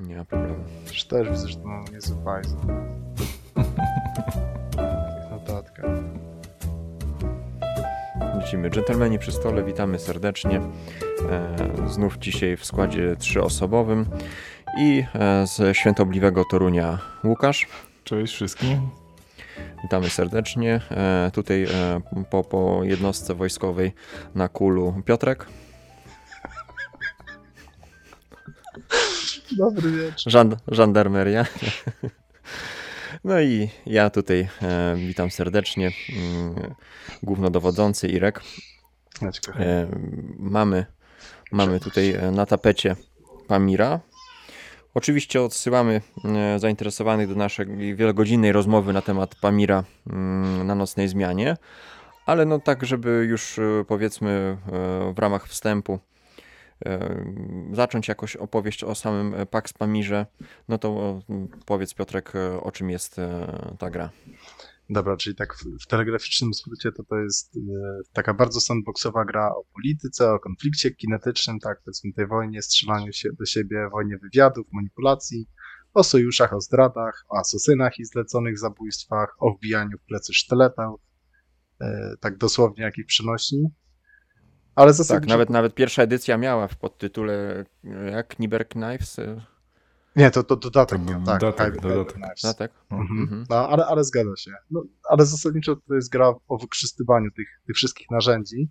Nie ma problemu. Też, też widzę, że to mam niezły Python. Notatka. Lecimy. Dżentelmeni przy stole, witamy serdecznie. E, znów dzisiaj w składzie trzyosobowym i e, z świętobliwego Torunia Łukasz. Cześć wszystkim. Witamy serdecznie. E, tutaj po, po jednostce wojskowej na kulu Piotrek. Dobry wieczór. Żand żandarmeria. No i ja tutaj e, witam serdecznie. Mm, głównodowodzący Irek. E, mamy, mamy tutaj e, na tapecie Pamira. Oczywiście odsyłamy e, zainteresowanych do naszej wielogodzinnej rozmowy na temat Pamira mm, na nocnej zmianie, ale no tak, żeby już e, powiedzmy w ramach wstępu zacząć jakoś opowieść o samym e, Pax Pamirze, no to powiedz Piotrek, e, o czym jest e, ta gra. Dobra, czyli tak w, w telegraficznym skrócie to to jest e, taka bardzo sandboxowa gra o polityce, o konflikcie kinetycznym, tak, powiedzmy tej wojnie, strzelaniu się do siebie, wojnie wywiadów, manipulacji, o sojuszach, o zdradach, o asasynach i zleconych zabójstwach, o wbijaniu w plecy sztyletów, e, tak dosłownie jak i przenośni. Ale Tak, zasadniczo... nawet, nawet pierwsza edycja miała w podtytule e, jak Niber Knives, e, Nie, to, to dodatek To miał, tak. dodatek, dodatek. Knives. dodatek. Mhm. Mhm. No, ale, ale zgadza się. No, ale zasadniczo to jest gra o wykorzystywaniu tych, tych wszystkich narzędzi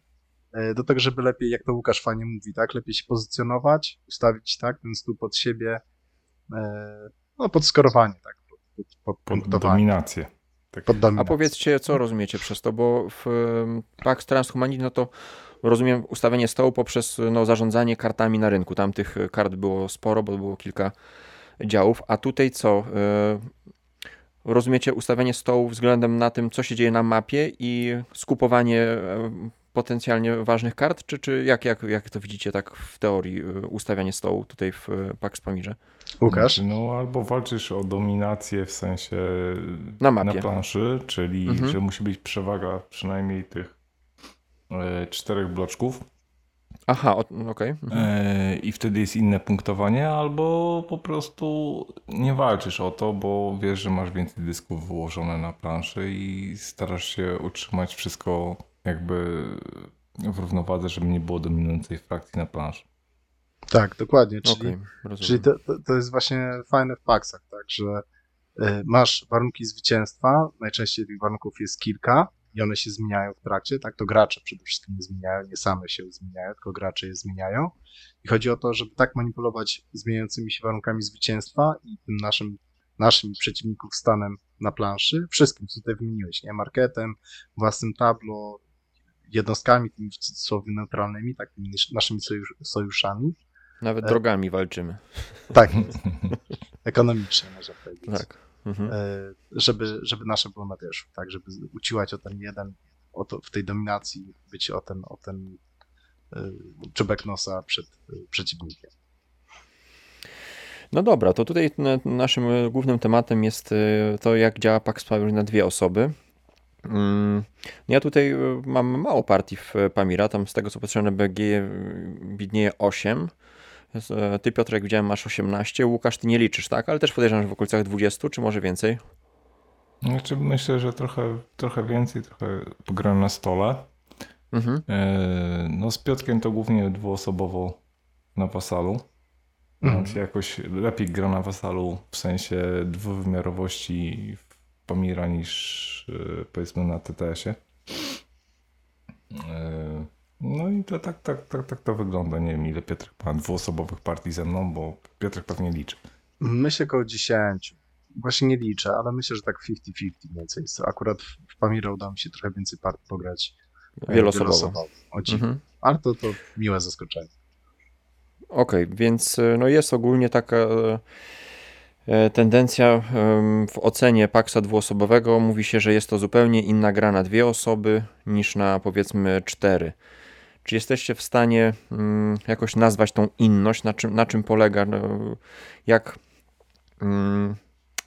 e, do tego, żeby lepiej, jak to Łukasz fajnie mówi, tak, lepiej się pozycjonować, ustawić, tak, ten stół pod siebie, no, pod skorowanie, tak, pod, pod, pod Pod dominację. Tak. A powiedzcie, co rozumiecie przez to, bo w Pax Transhumanity, no to rozumiem ustawienie stołu poprzez no, zarządzanie kartami na rynku. Tam tych kart było sporo, bo było kilka działów, a tutaj co? E, Rozumiecie ustawienie stołu względem na tym, co się dzieje na mapie i skupowanie e, potencjalnie ważnych kart, czy, czy jak, jak, jak to widzicie tak w teorii e, ustawianie stołu tutaj w e, Pax Pamirze? Łukasz? No albo walczysz o dominację w sensie Na mapie. na planszy, czyli Mhm. że musi być przewaga przynajmniej tych e, czterech bloczków Aha, o- okej. Mhm. e, i wtedy jest inne punktowanie, albo po prostu nie walczysz o to, bo wiesz, że masz więcej dysków wyłożone na planszy i starasz się utrzymać wszystko jakby w równowadze, żeby nie było dominującej frakcji na planszy. Tak, dokładnie, czyli rozumiem. Czyli to, to, to jest właśnie fajne w paksach, tak, że y, masz warunki zwycięstwa, najczęściej tych warunków jest kilka i one się zmieniają w trakcie, tak, to gracze przede wszystkim je zmieniają, nie same się zmieniają, tylko gracze je zmieniają i chodzi o to, żeby tak manipulować zmieniającymi się warunkami zwycięstwa i tym naszym, naszym przeciwników stanem na planszy, wszystkim, co tutaj wymieniłeś, nie, marketem, własnym tablo, jednostkami tymi w cudzysłowie neutralnymi, tak, tymi naszymi sojusz, sojuszami, Nawet e- drogami walczymy. tak, ekonomicznie można powiedzieć. Tak. Mhm. E, żeby, żeby nasze było na wierzchu, tak, żeby uciłać o ten jeden, o to, w tej dominacji być o ten, o ten e, czubek nosa przed e, przeciwnikiem. No dobra, to tutaj naszym e, głównym tematem jest e, to, jak działa Pax Pamir na dwie osoby. Mm, Ja tutaj e, mam mało partii w e, Pamira, tam z tego co patrzę na BG e, widnieje 8. Jest, e, Ty Piotrek widziałem masz 18, Łukasz ty nie liczysz, tak? Ale też podejrzewam, że w okolicach 20, czy może więcej? Znaczy myślę, że trochę, trochę więcej, trochę pograłem na stole. Mhm. No z Piotrkiem to głównie dwuosobowo na wasalu. Mhm. jakoś lepiej gra na wasalu w sensie dwuwymiarowości w Pamira niż e, powiedzmy na TTS-ie. E, No i to tak, tak, tak, tak to wygląda. Nie wiem ile Piotrek ma dwuosobowych partii ze mną, bo Piotrek pewnie liczy. Myślę około 10. Właśnie nie liczę, ale myślę, że tak 50-50 mniej więcej. jest. Akurat w Pamira udało mi się trochę więcej partii pograć. e, Wielosobowo. O dziwo. Mhm. Ale to, to miłe zaskoczenie. Okej, więc e, no jest ogólnie taka e, tendencja em, w ocenie Paxa dwuosobowego. Mówi się, że jest to zupełnie inna gra na dwie osoby niż na powiedzmy cztery. Czy jesteście w stanie mm, jakoś nazwać tą inność, na czym, na czym polega, no, jak, mm,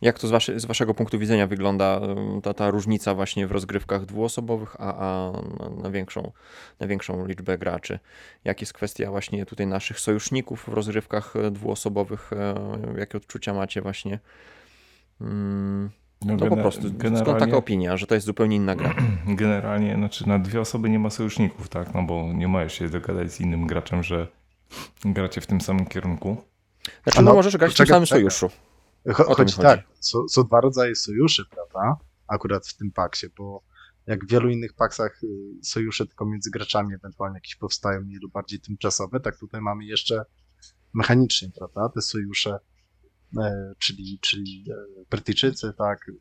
Jak to z, wasze, z waszego punktu widzenia wygląda ta, ta różnica właśnie w rozgrywkach dwuosobowych, a, a na, na, większą, na większą liczbę graczy? Jak jest kwestia właśnie tutaj naszych sojuszników w rozgrywkach dwuosobowych? Jakie odczucia macie właśnie? Mm, no, no po prostu, skąd taka opinia, że to jest zupełnie inna gra? Generalnie, znaczy na dwie osoby nie ma sojuszników, tak? No bo nie możesz się dogadać z innym graczem, że gracie w tym samym kierunku. Znaczy, no, no możesz grać w tym samym sojuszu. Chodzi tak, są, są dwa rodzaje sojuszy, prawda? Akurat w tym paksie, bo jak w wielu innych paksach y, sojusze tylko między graczami ewentualnie jakieś powstają mniej lub bardziej tymczasowe, tak tutaj mamy jeszcze mechanicznie, prawda? Te sojusze, e, czyli, czyli e, Brytyjczycy, tak, e,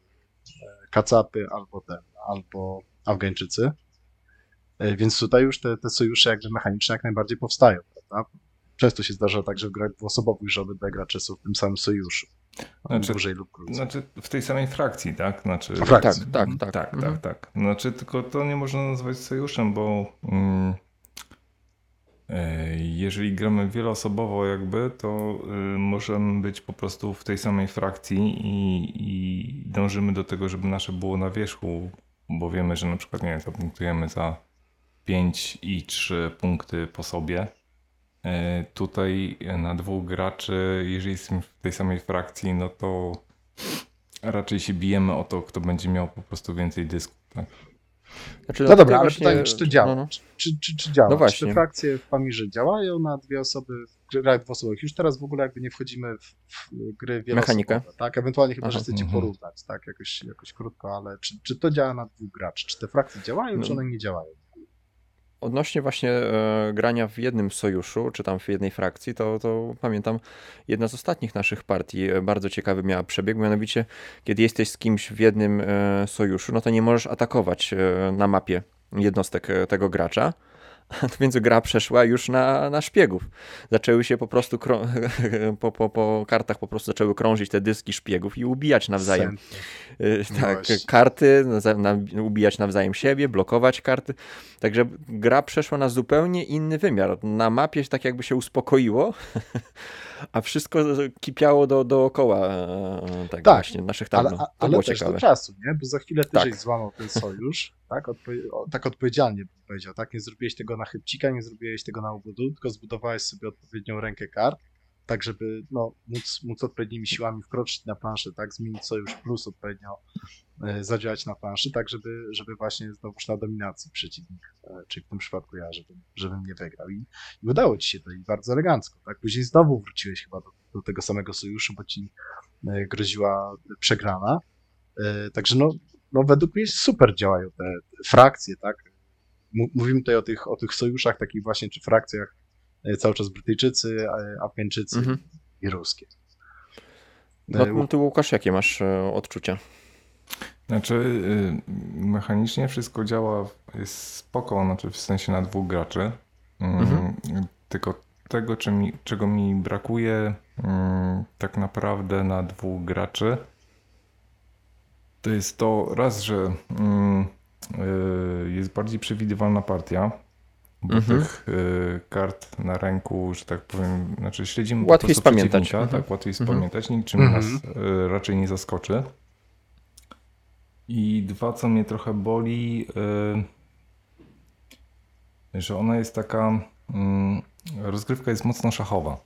Kacapy albo ten, albo Afgańczycy. E, więc tutaj już te, te sojusze jakby mechaniczne jak najbardziej powstają, prawda? Często się zdarza tak, że w grach dwuosobowych, że obydwaj gracze są w tym samym sojuszu. Znaczy, dłużej lub krócej. Znaczy w tej samej frakcji, tak? Znaczy, frakcji. Tak, tak, tak. Tak, tak, mhm. tak. Znaczy tylko to nie można nazwać sojuszem, bo mm, e, jeżeli gramy wieloosobowo jakby, to y, możemy być po prostu w tej samej frakcji i, i dążymy do tego, żeby nasze było na wierzchu, bo wiemy, że na przykład, nie wiem, zapunktujemy za 5 i 3 punkty po sobie tutaj na dwóch graczy, jeżeli jesteśmy w tej samej frakcji, no to raczej się bijemy o to, kto będzie miał po prostu więcej dysków. Tak? Znaczy, no dobra, ale właśnie... pytanie, czy to działa? No, no. Czy, czy, czy, działa? No właśnie. Czy te frakcje w Pamirze działają na dwie osoby w grach dwuosobowych? Już teraz w ogóle jakby nie wchodzimy w, w gry wieloosobowe. Mechanikę? Tak, ewentualnie chyba, Aha. że chcecie mhm. porównać, tak, jakoś, jakoś krótko, ale czy, czy to działa na dwóch graczy? Czy te frakcje działają, no. czy one nie działają? Odnośnie właśnie e, grania w jednym sojuszu, czy tam w jednej frakcji, to, to pamiętam jedna z ostatnich naszych partii e, bardzo ciekawy miała przebieg, mianowicie kiedy jesteś z kimś w jednym e, sojuszu, no to nie możesz atakować e, na mapie jednostek e, tego gracza, więc gra przeszła już na, na szpiegów. Zaczęły się po prostu po, po, po kartach po prostu zaczęły krążyć te dyski szpiegów i ubijać nawzajem. Y, tak, karty, na, na, ubijać nawzajem siebie, blokować karty. Także gra przeszła na zupełnie inny wymiar. Na mapie tak jakby się uspokoiło, a wszystko kipiało do, dookoła e, tak, tak właśnie naszych tam. Ale, to ale też ciekawe. do czasu, nie? Bo za chwilę ty tak. złamał ten sojusz, tak? Odpo tak odpowiedzialnie bym powiedział, tak? Nie zrobiłeś tego na chybcika, nie zrobiłeś tego na uwodu, tylko zbudowałeś sobie odpowiednią rękę kart, tak żeby no, móc, móc odpowiednimi siłami wkroczyć na planszę, tak? Zmienić sojusz plus odpowiednio e, zadziałać na planszy, tak żeby, żeby właśnie znowuż na dominacji przeciwnik, e, czyli w tym przypadku ja, żebym, żebym nie wygrał. I, I udało ci się to i bardzo elegancko, tak? Później znowu wróciłeś chyba do, do tego samego sojuszu, bo ci e, groziła przegrana. Także no, no według mnie super działają te frakcje, tak? Mówimy tutaj o tych, o tych sojuszach takich właśnie, czy frakcjach cały czas Brytyjczycy, Afgańczycy mhm. i ruskie. No, ty Łukasz, jakie masz odczucia? Znaczy, mechanicznie wszystko działa, jest spoko, znaczy w sensie na dwóch graczy. Mm, mhm. Tylko tego, czego mi brakuje mm, tak naprawdę na dwóch graczy, to jest to raz, że mm, jest bardziej przewidywalna partia, bo mhm. tych y, kart na ręku, że tak powiem, znaczy śledzimy łatwiej po prostu spamiętać. Tak, mhm. łatwiej mhm. spamiętać, niczym mhm. nas raczej nie zaskoczy. I dwa, co mnie trochę boli, yy, że ona jest taka. Yy, rozgrywka jest mocno szachowa.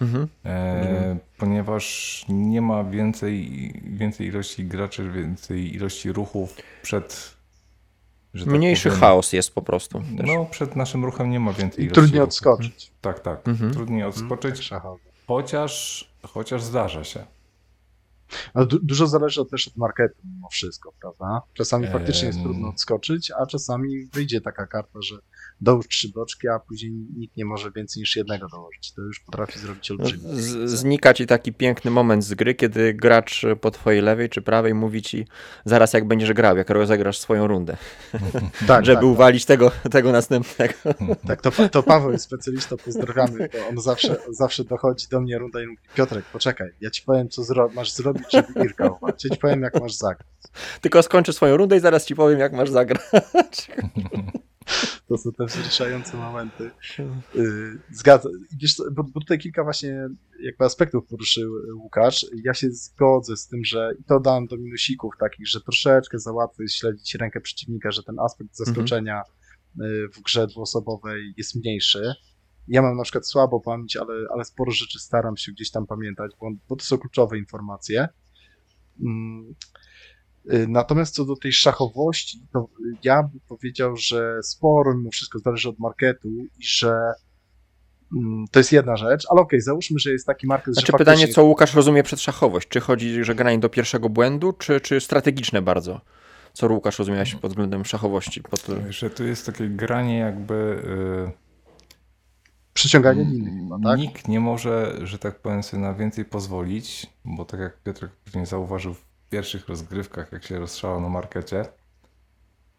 Mhm. E, ponieważ nie ma więcej, więcej ilości graczy, więcej ilości ruchów przed. Tak Mniejszy powiem, chaos jest po prostu. Też. No, przed naszym ruchem nie ma więcej I. Trudniej ruchów. odskoczyć. Tak, tak. Mhm. Trudniej odskoczyć. Mhm, chociaż, chociaż zdarza się. Ale du dużo zależy też od marketu mimo wszystko, prawda? Czasami faktycznie jest trudno odskoczyć, a czasami wyjdzie taka karta, że dołóż trzy bloczki, a później nikt nie może więcej niż jednego dołożyć. To już potrafi zrobić olbrzymi. Znika ci taki piękny moment z gry, kiedy gracz po twojej lewej czy prawej mówi ci zaraz jak będziesz grał, jak rozegrasz swoją rundę. tak, Żeby tak, tak. uwalić tak. Tego, tego następnego. tak, to, to Paweł jest specjalistą, pozdrawiamy, on zawsze, zawsze dochodzi do mnie runda i mówi Piotrek, poczekaj, ja ci powiem, co zro masz zrobić, żeby Irka uwalić. Ja ci powiem, jak masz zagrać. Tylko skończę swoją rundę i zaraz ci powiem, jak masz zagrać. To są te wzruszające momenty. Y, Zgadzam. Wiesz, bo, bo tutaj kilka właśnie jakby aspektów poruszył Łukasz. Ja się zgodzę z tym, że i to dam do minusików takich, że troszeczkę za łatwo jest śledzić rękę przeciwnika, że ten aspekt zaskoczenia y, w grze dwuosobowej jest mniejszy. Ja mam na przykład słabo pamięć, ale, ale sporo rzeczy staram się gdzieś tam pamiętać, bo, bo to są kluczowe informacje. Y, Natomiast co do tej szachowości, to ja bym powiedział, że sporo mimo wszystko zależy od marketu i że mm, to jest jedna rzecz, ale okej, załóżmy, że jest taki market, Znaczy że pytanie, faktycznie- co Łukasz rozumie przez szachowość? Czy chodzi, że granie do pierwszego błędu, czy, czy strategiczne bardzo? Co Łukasz rozumiałeś pod względem szachowości? Pod... Że tu jest takie granie jakby... y, Przyciąganie liny chyba, tak? Nikt nie może, że tak powiem, sobie na więcej pozwolić, bo tak jak Piotr pewnie zauważył w pierwszych rozgrywkach, jak się rozstrzałał na markecie,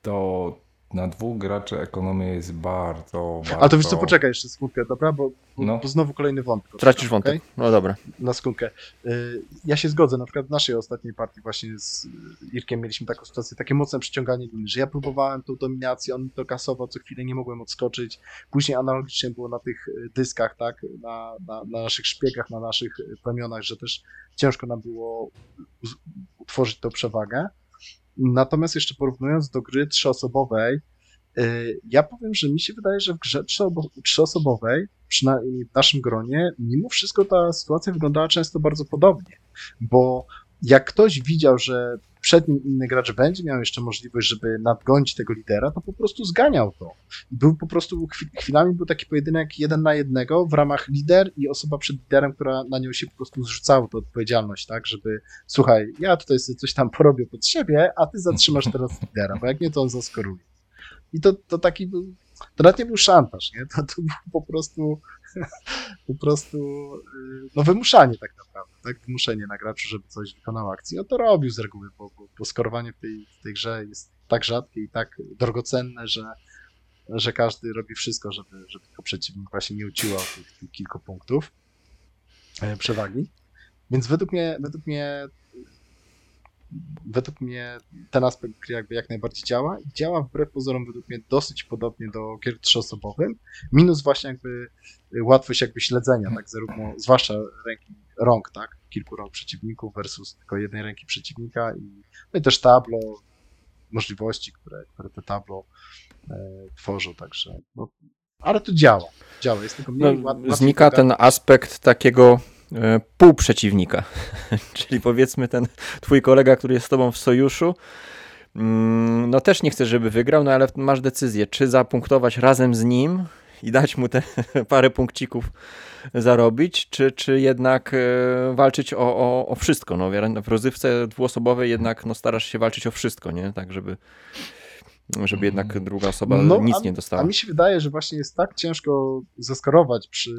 to na dwóch graczy ekonomia jest bardzo, bardzo... Ale to wiesz co, poczekaj jeszcze sekundkę, dobra? Bo, No. bo znowu kolejny wątek. Tracisz wątek. okej? No dobra. Na sekundkę. Y, Ja się zgodzę, na przykład w naszej ostatniej partii właśnie z Irkiem mieliśmy taką sytuację, takie mocne przyciąganie liny, że ja próbowałem tą dominację, on to kasował, co chwilę nie mogłem odskoczyć. Później analogicznie było na tych y, dyskach, tak, na, na, na naszych szpiegach, na naszych plemionach, że też ciężko nam było utworzyć tą przewagę. Natomiast jeszcze porównując do gry trzyosobowej, y, ja powiem, że mi się wydaje, że w grze trzyosobowej, przynajmniej w naszym gronie, mimo wszystko ta sytuacja wyglądała często bardzo podobnie, bo jak ktoś widział, że przed nim inny gracz będzie miał jeszcze możliwość, żeby nadgonić tego lidera, to po prostu zganiał to. Był po prostu, chwi- chwilami był taki pojedynek jeden na jednego w ramach lider i osoba przed liderem, która na nią się po prostu zrzucała tę odpowiedzialność, tak, żeby słuchaj, ja tutaj sobie coś tam porobię pod siebie, a ty zatrzymasz teraz lidera, bo jak nie, to on zaskoruje. I to, to taki był, to nawet nie był szantaż, nie? To, to był po prostu po prostu y, no wymuszanie tak naprawdę, tak? Wymuszenie na graczu, żeby coś wykonał akcji. On to robił z reguły, bo, bo, bo skorowanie w tej, w tej grze jest tak rzadkie i tak drogocenne, że, że każdy robi wszystko, żeby, żeby tylko przeciwnik właśnie nie uciłał tych, tych kilku punktów e, przewagi. Więc według mnie, według mnie według mnie ten aspekt gry jakby jak najbardziej działa i działa wbrew pozorom według mnie dosyć podobnie do gier trzyosobowym, minus właśnie jakby łatwość jakby śledzenia, tak, zarówno, zwłaszcza ręki, rąk, tak, kilku rąk przeciwników versus tylko jednej ręki przeciwnika i, no i też tablo, możliwości, które, które te tablo e, tworzą, także, no, ale to działa, działa, jest tylko mniej No, łat- znika ten aspekt takiego e, półprzeciwnika. Czyli powiedzmy ten twój kolega, który jest z tobą w sojuszu, mm, no też nie chcesz, żeby wygrał, no ale masz decyzję, czy zapunktować razem z nim i dać mu te parę punkcików zarobić, czy, czy jednak e, walczyć o, o, o wszystko. No, w rozrywce dwuosobowej jednak no, starasz się walczyć o wszystko, nie? Tak, żeby, żeby jednak druga osoba No, nic a- nie A dostała. mi się wydaje, że właśnie jest tak ciężko zaskorować przy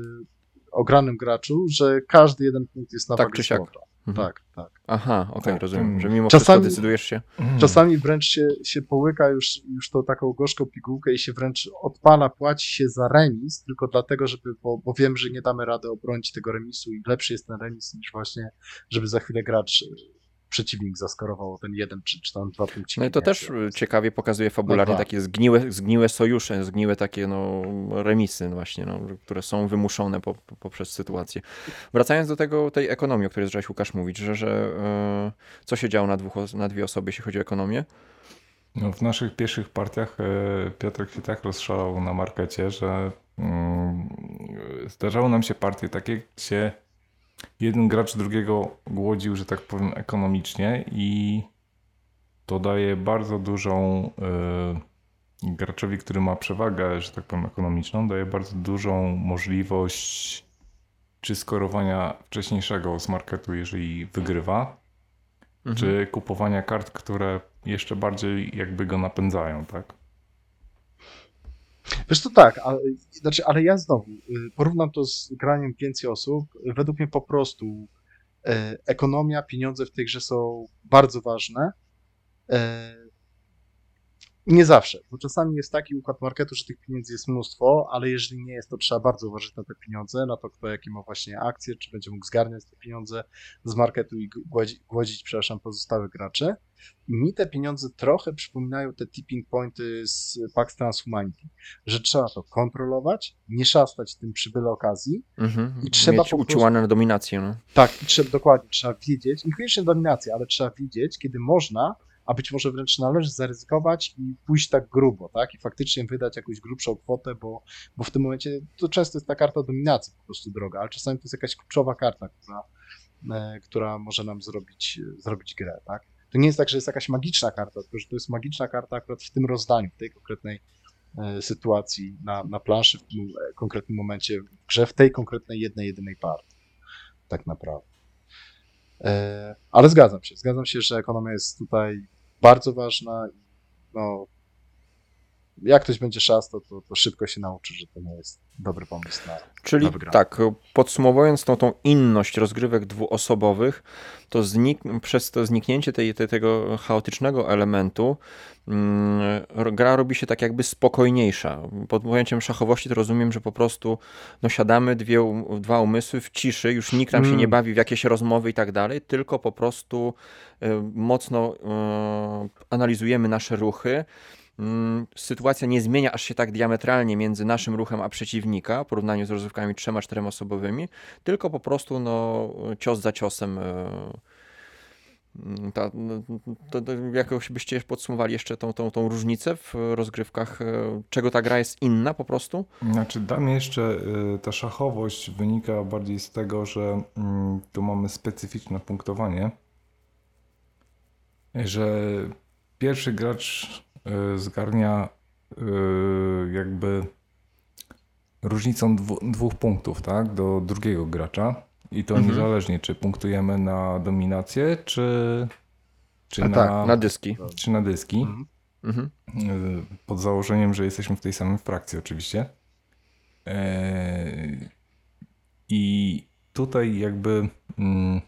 ogranym graczu, że każdy jeden punkt jest na Tak czy siak. Mhm. Tak, tak. Aha, okej, Tak, rozumiem, że mimo Czasami- wszystko decydujesz się. Mm. Czasami wręcz się, się połyka już, już tą taką gorzką pigułkę i się wręcz odpala, płaci się za remis, tylko dlatego, żeby, bo, bo wiem, że nie damy rady obronić tego remisu i lepszy jest ten remis niż właśnie, żeby za chwilę gracz, przeciwnik zaskorował o ten jeden czy, czy tam dwa punkciki. No i to też y, ciekawie pokazuje fabularnie No tak. takie zgniłe, zgniłe sojusze, zgniłe takie no, remisy właśnie, no, które są wymuszone po, po, poprzez sytuację. Wracając do tego, tej ekonomii, o której zacząłeś Łukasz mówić, że, że e, co się działo na, dwóch, na dwie osoby, jeśli chodzi o ekonomię? No, w naszych pierwszych partiach e, Piotrek się tak rozszalał na markecie, że mm, zdarzało nam się partie takie, gdzie jeden gracz drugiego głodził, że tak powiem, ekonomicznie i to daje bardzo dużą e, graczowi, który ma przewagę, że tak powiem, ekonomiczną, daje bardzo dużą możliwość czy skorowania wcześniejszego z marketu, jeżeli wygrywa, Mhm. czy kupowania kart, które jeszcze bardziej jakby go napędzają, tak? Wiesz to tak, ale, znaczy, ale ja znowu y, porównam to z graniem więcej osób. Według mnie po prostu y, ekonomia, pieniądze w tej grze są bardzo ważne. Nie zawsze, bo czasami jest taki układ marketu, że tych pieniędzy jest mnóstwo, ale jeżeli nie jest, to trzeba bardzo uważać na te pieniądze, na to, kto jakie ma właśnie akcje, czy będzie mógł zgarniać te pieniądze z marketu i głodzić, głodzić przepraszam, pozostałych graczy. I mi te pieniądze trochę przypominają te tipping pointy z Pax Transhumanity, że trzeba to kontrolować, nie szastać tym przy byle okazji Mhm. i trzeba Mieć po prostu uciłane na dominację. No. tak, i trzeba dokładnie, trzeba wiedzieć, niekoniecznie dominacja, ale trzeba wiedzieć, kiedy można, a być może wręcz należy zaryzykować i pójść tak grubo, tak? I faktycznie wydać jakąś grubszą kwotę, bo, bo w tym momencie to często jest ta karta dominacji po prostu droga, ale czasami to jest jakaś kluczowa karta, która, e, która może nam zrobić, zrobić grę, tak? To nie jest tak, że jest jakaś magiczna karta, tylko że to jest magiczna karta akurat w tym rozdaniu, w tej konkretnej e, sytuacji na, na planszy, w tym e, konkretnym momencie w grze, w tej konkretnej jednej, jedynej partii, tak naprawdę. Ale zgadzam się, zgadzam się, że ekonomia jest tutaj bardzo ważna. No, jak ktoś będzie szastał, to, to szybko się nauczy, że to nie jest dobry pomysł na. Czyli na tak, podsumowując tą, tą inność rozgrywek dwuosobowych, to znik, przez to zniknięcie tej, tej, tego chaotycznego elementu mm, gra robi się tak jakby spokojniejsza. Pod pojęciem szachowości to rozumiem, że po prostu no, siadamy dwie, um- dwa umysły w ciszy, już nikt nam się Mm. nie bawi w jakieś rozmowy i tak dalej, tylko po prostu y, mocno y, analizujemy nasze ruchy, Mm, sytuacja nie zmienia aż się tak diametralnie między naszym ruchem a przeciwnika w porównaniu z rozrywkami trzema, czterema osobowymi, tylko po prostu no, cios za ciosem. e, mm, Ta, no, to, to byście podsumowali jeszcze tą, tą, tą różnicę w rozgrywkach, e, czego ta gra jest inna po prostu? Znaczy, dla mnie jeszcze y, ta szachowość wynika bardziej z tego, że mm, tu mamy specyficzne punktowanie, że pierwszy gracz zgarnia y, jakby różnicą dwu, dwóch punktów, tak, do drugiego gracza i to Mhm. niezależnie, czy punktujemy na dominację, czy, czy, A na, tak, Na dyski. czy na dyski. Mhm. Mhm. Y, Pod założeniem, że jesteśmy w tej samej frakcji, oczywiście. Eee, I tutaj jakby mm,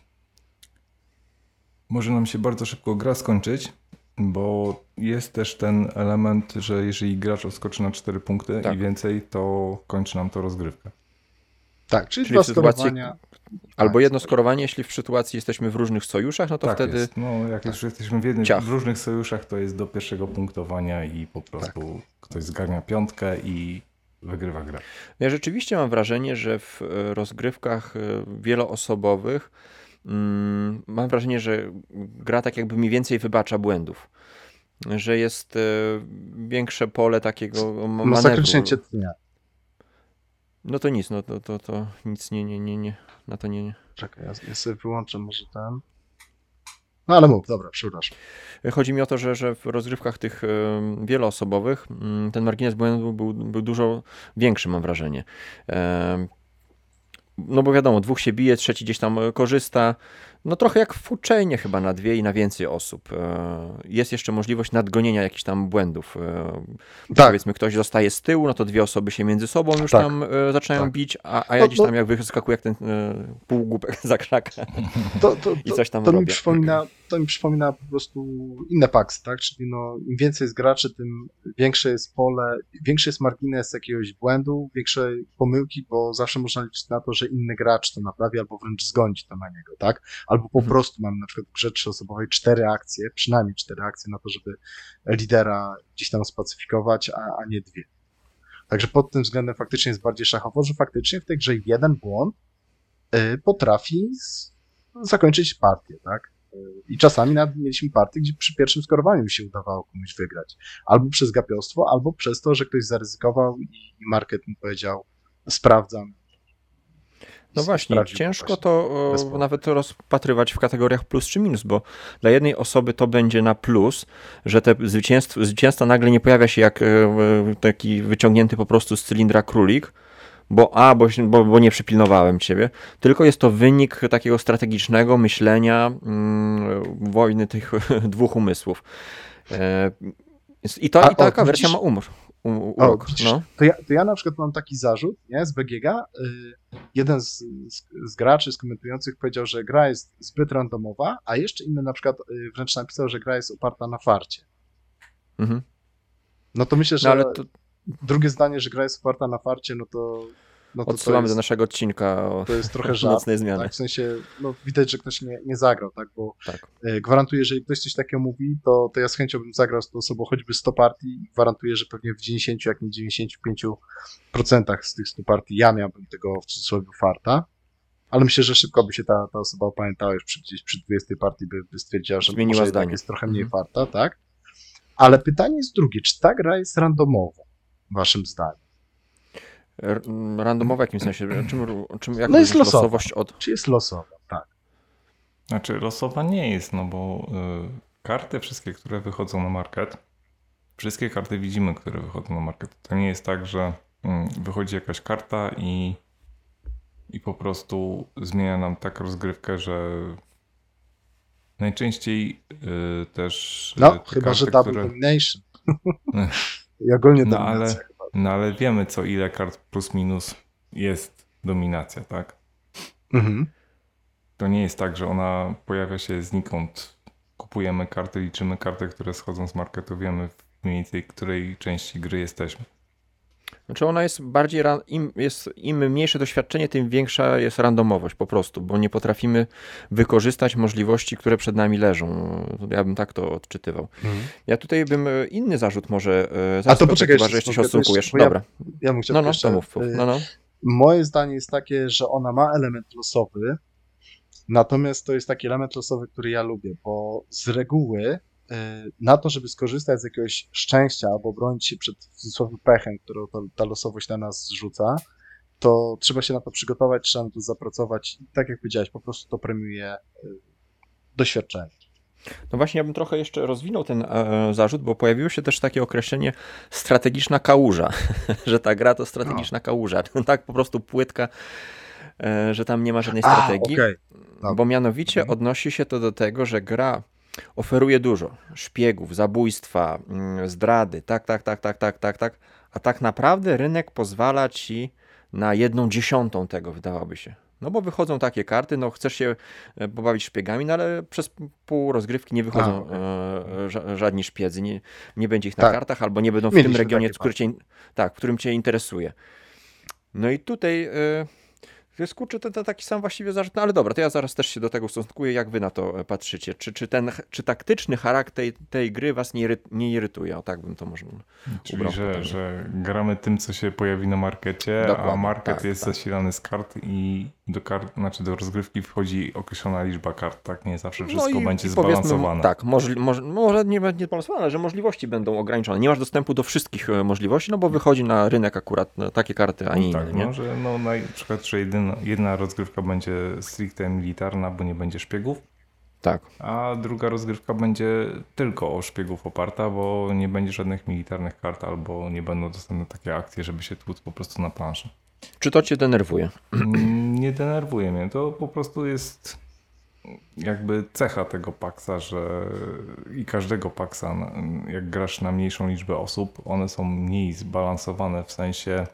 może nam się bardzo szybko gra skończyć, bo jest też ten element, że jeżeli gracz odskoczy na 4 punkty Tak. i więcej, to kończy nam to rozgrywkę. Tak, czyli, Czyli dwa w sytuacji- skorowania. Albo Tak, jedno tak. skorowanie, jeśli w sytuacji jesteśmy w różnych sojuszach, no to tak wtedy jest. No, jak już jesteśmy w, jednym, w różnych sojuszach, to jest do pierwszego punktowania i po prostu ktoś zgarnia piątkę i wygrywa grę. Ja rzeczywiście mam wrażenie, że w e, rozgrywkach e, wieloosobowych mm, mam wrażenie, że gra tak jakby mi więcej wybacza błędów. Że jest e, większe pole takiego ma- Masakrycznie manewru. cię tnie. No to nic, no to, to, to nic nie, nie, nie, nie, na to nie, nie. Czekaj, ja, ja sobie wyłączę może ten. No ale mów, dobra, przepraszam. Chodzi mi o to, że, że w rozgrywkach tych em, wieloosobowych mm, ten margines błędu był, był dużo większy, mam wrażenie. Em, No bo wiadomo, dwóch się bije, trzeci gdzieś tam e, korzysta. No trochę jak w Foodchainie chyba na dwie i na więcej osób. E, Jest jeszcze możliwość nadgonienia jakichś tam błędów. E, Tak, Powiedzmy, ktoś zostaje z tyłu, no to dwie osoby się między sobą już Tak. tam e, zaczynają Tak. bić, a, a ja No, gdzieś no- tam jak wyskakuję jak ten półgłupek za krzaka to, to, i to, coś tam to mi, robię. przypomina, to mi przypomina po prostu inne paksy, tak? Czyli no, im więcej jest graczy, tym większe jest pole, większy jest margines jakiegoś błędu, większe pomyłki, bo zawsze można liczyć na to, że inny gracz to naprawi albo wręcz zgoni to na niego, tak? Albo po Mhm. prostu mamy na przykład w grze trzyosobowej cztery akcje, przynajmniej cztery akcje na to, żeby lidera gdzieś tam spacyfikować, a, a nie dwie. Także pod tym względem faktycznie jest bardziej szachowo, że faktycznie w tej grze jeden błąd y, potrafi z, zakończyć partię, tak? I czasami nawet mieliśmy partię, gdzie przy pierwszym skorowaniu się udawało komuś wygrać. Albo przez gapiostwo, albo przez to, że ktoś zaryzykował i, market mu powiedział, sprawdzam. No właśnie, ciężko właśnie. to e, nawet rozpatrywać w kategoriach plus czy minus, bo dla jednej osoby to będzie na plus, że te zwycięstwo, nagle nie pojawia się jak e, e, taki wyciągnięty po prostu z cylindra królik, bo a, bo, bo, bo nie przypilnowałem ciebie, tylko jest to wynik takiego strategicznego myślenia mm, wojny tych dwóch umysłów. E, I, to, A, i taka o, wersja widzisz? ma umor, u, O, urok. widzisz, No. to, ja, to ja na przykład mam taki zarzut, nie, z BGG. Y, jeden z, z, z graczy, z komentujących powiedział, że gra jest zbyt randomowa, a jeszcze inny na przykład y, wręcz napisał, że gra jest oparta na farcie. Mhm. No to myślę, że No ale to drugie zdanie, że gra jest oparta na farcie, no to. No to, to odsyłamy jest, do naszego odcinka o to jest trochę żart. nocnej zmiany. Tak, w sensie, no widać, że ktoś nie, nie zagrał, tak? Bo Tak. e, gwarantuję, że jeżeli ktoś coś takiego mówi, to, to ja z chęcią bym zagrał z tą osobą choćby 100 partii i gwarantuję, że pewnie w 90, jak nie 95% z tych 100 partii ja miałbym tego w cudzysłowie farta. Ale myślę, że szybko by się ta, ta osoba opamiętała już przy, gdzieś przy 20 partii, by, by stwierdziła, że Zmieniła może zdanie. jest trochę mniej Mhm. farta, tak? Ale pytanie jest drugie, czy ta gra jest randomowa, waszym zdaniem? Randomowe w jakim sensie? Czym, czym, jak No jest losowa. losowość od... Czy jest losowa? Tak. Znaczy losowa nie jest, no bo y, karty wszystkie, które wychodzą na market, wszystkie karty widzimy, które wychodzą na market. To nie jest tak, że mm, wychodzi jakaś karta i, i po prostu zmienia nam tak rozgrywkę, że najczęściej y, też y, No, te chyba, że karty, Double które- Domination. I ogólnie No, dominacja ale- chyba. No ale wiemy co ile kart plus minus jest dominacja, tak? Mhm. To nie jest tak, że ona pojawia się znikąd. Kupujemy karty, liczymy karty, które schodzą z marketu, wiemy w mniej więcej której części gry jesteśmy. Znaczy ona jest bardziej, im, jest, im mniejsze doświadczenie, tym większa jest randomowość po prostu, bo nie potrafimy wykorzystać możliwości, które przed nami leżą. Ja bym tak to odczytywał. Mhm. Ja tutaj bym e, inny zarzut może... e, A to poczekaj chyba, że jeszcze się bo ja- Dobra. Ja bym chciał No, no, jeszcze, to mów. y, No, no. Moje zdanie jest takie, że ona ma element losowy, natomiast to jest taki element losowy, który ja lubię, bo z reguły na to, żeby skorzystać z jakiegoś szczęścia albo bronić się przed w cudzysłowie pechem, którą to, ta losowość na nas zrzuca, to trzeba się na to przygotować, trzeba na to zapracować i tak jak powiedziałeś, po prostu to premiuje y, doświadczenie. No właśnie, ja bym trochę jeszcze rozwinął ten e, zarzut, bo pojawiło się też takie określenie strategiczna kałuża, że ta gra to strategiczna kałuża. tak po prostu płytka, e, że tam nie ma żadnej strategii. okej. Dobra. Bo mianowicie Mhm. odnosi się to do tego, że gra oferuje dużo szpiegów, zabójstwa, mm, zdrady, tak, tak, tak, tak, tak, tak, tak, a tak naprawdę rynek pozwala ci na jedną dziesiątą tego, wydawałoby się. No bo wychodzą takie karty, no chcesz się e, pobawić szpiegami, no ale przez pół rozgrywki nie wychodzą e, ża- żadni szpiedzy, nie, nie będzie ich na Tak. kartach, albo nie będą w Mieliśmy tym regionie, który cię, tak, w którym cię interesuje. No i tutaj e, to jest kurczę, to, to taki sam właściwie zarzut, no ale dobra, to ja zaraz też się do tego ustosunkuję, jak wy na to e, patrzycie. Czy, czy ten, czy taktyczny charakter tej, gry was nie, nie irytuje? O tak bym to może... Czyli, Ubrał że, że gramy tym, co się pojawi na markecie, a Dokładnie, market tak, jest tak. zasilany z kart i do kart, znaczy do rozgrywki wchodzi określona liczba kart, tak? Nie zawsze wszystko No i- będzie i zbalansowane. Tak, możli, może, może nie będzie zbalansowane, ale że możliwości będą ograniczone. Nie masz dostępu do wszystkich e, możliwości, no bo wychodzi na rynek akurat e, takie karty, a nie inne, Tak, nie? no, że no, na przykład, że jedyna, jedna rozgrywka będzie stricte militarna, bo nie będzie szpiegów, Tak. a druga rozgrywka będzie tylko o szpiegów oparta, bo nie będzie żadnych militarnych kart albo nie będą dostępne takie akcje, żeby się tłuc po prostu na planszy. Czy to cię denerwuje? Mm, Nie denerwuje mnie, to po prostu jest jakby cecha tego paksa, że i każdego paksa, jak grasz na mniejszą liczbę osób, one są mniej zbalansowane w sensie...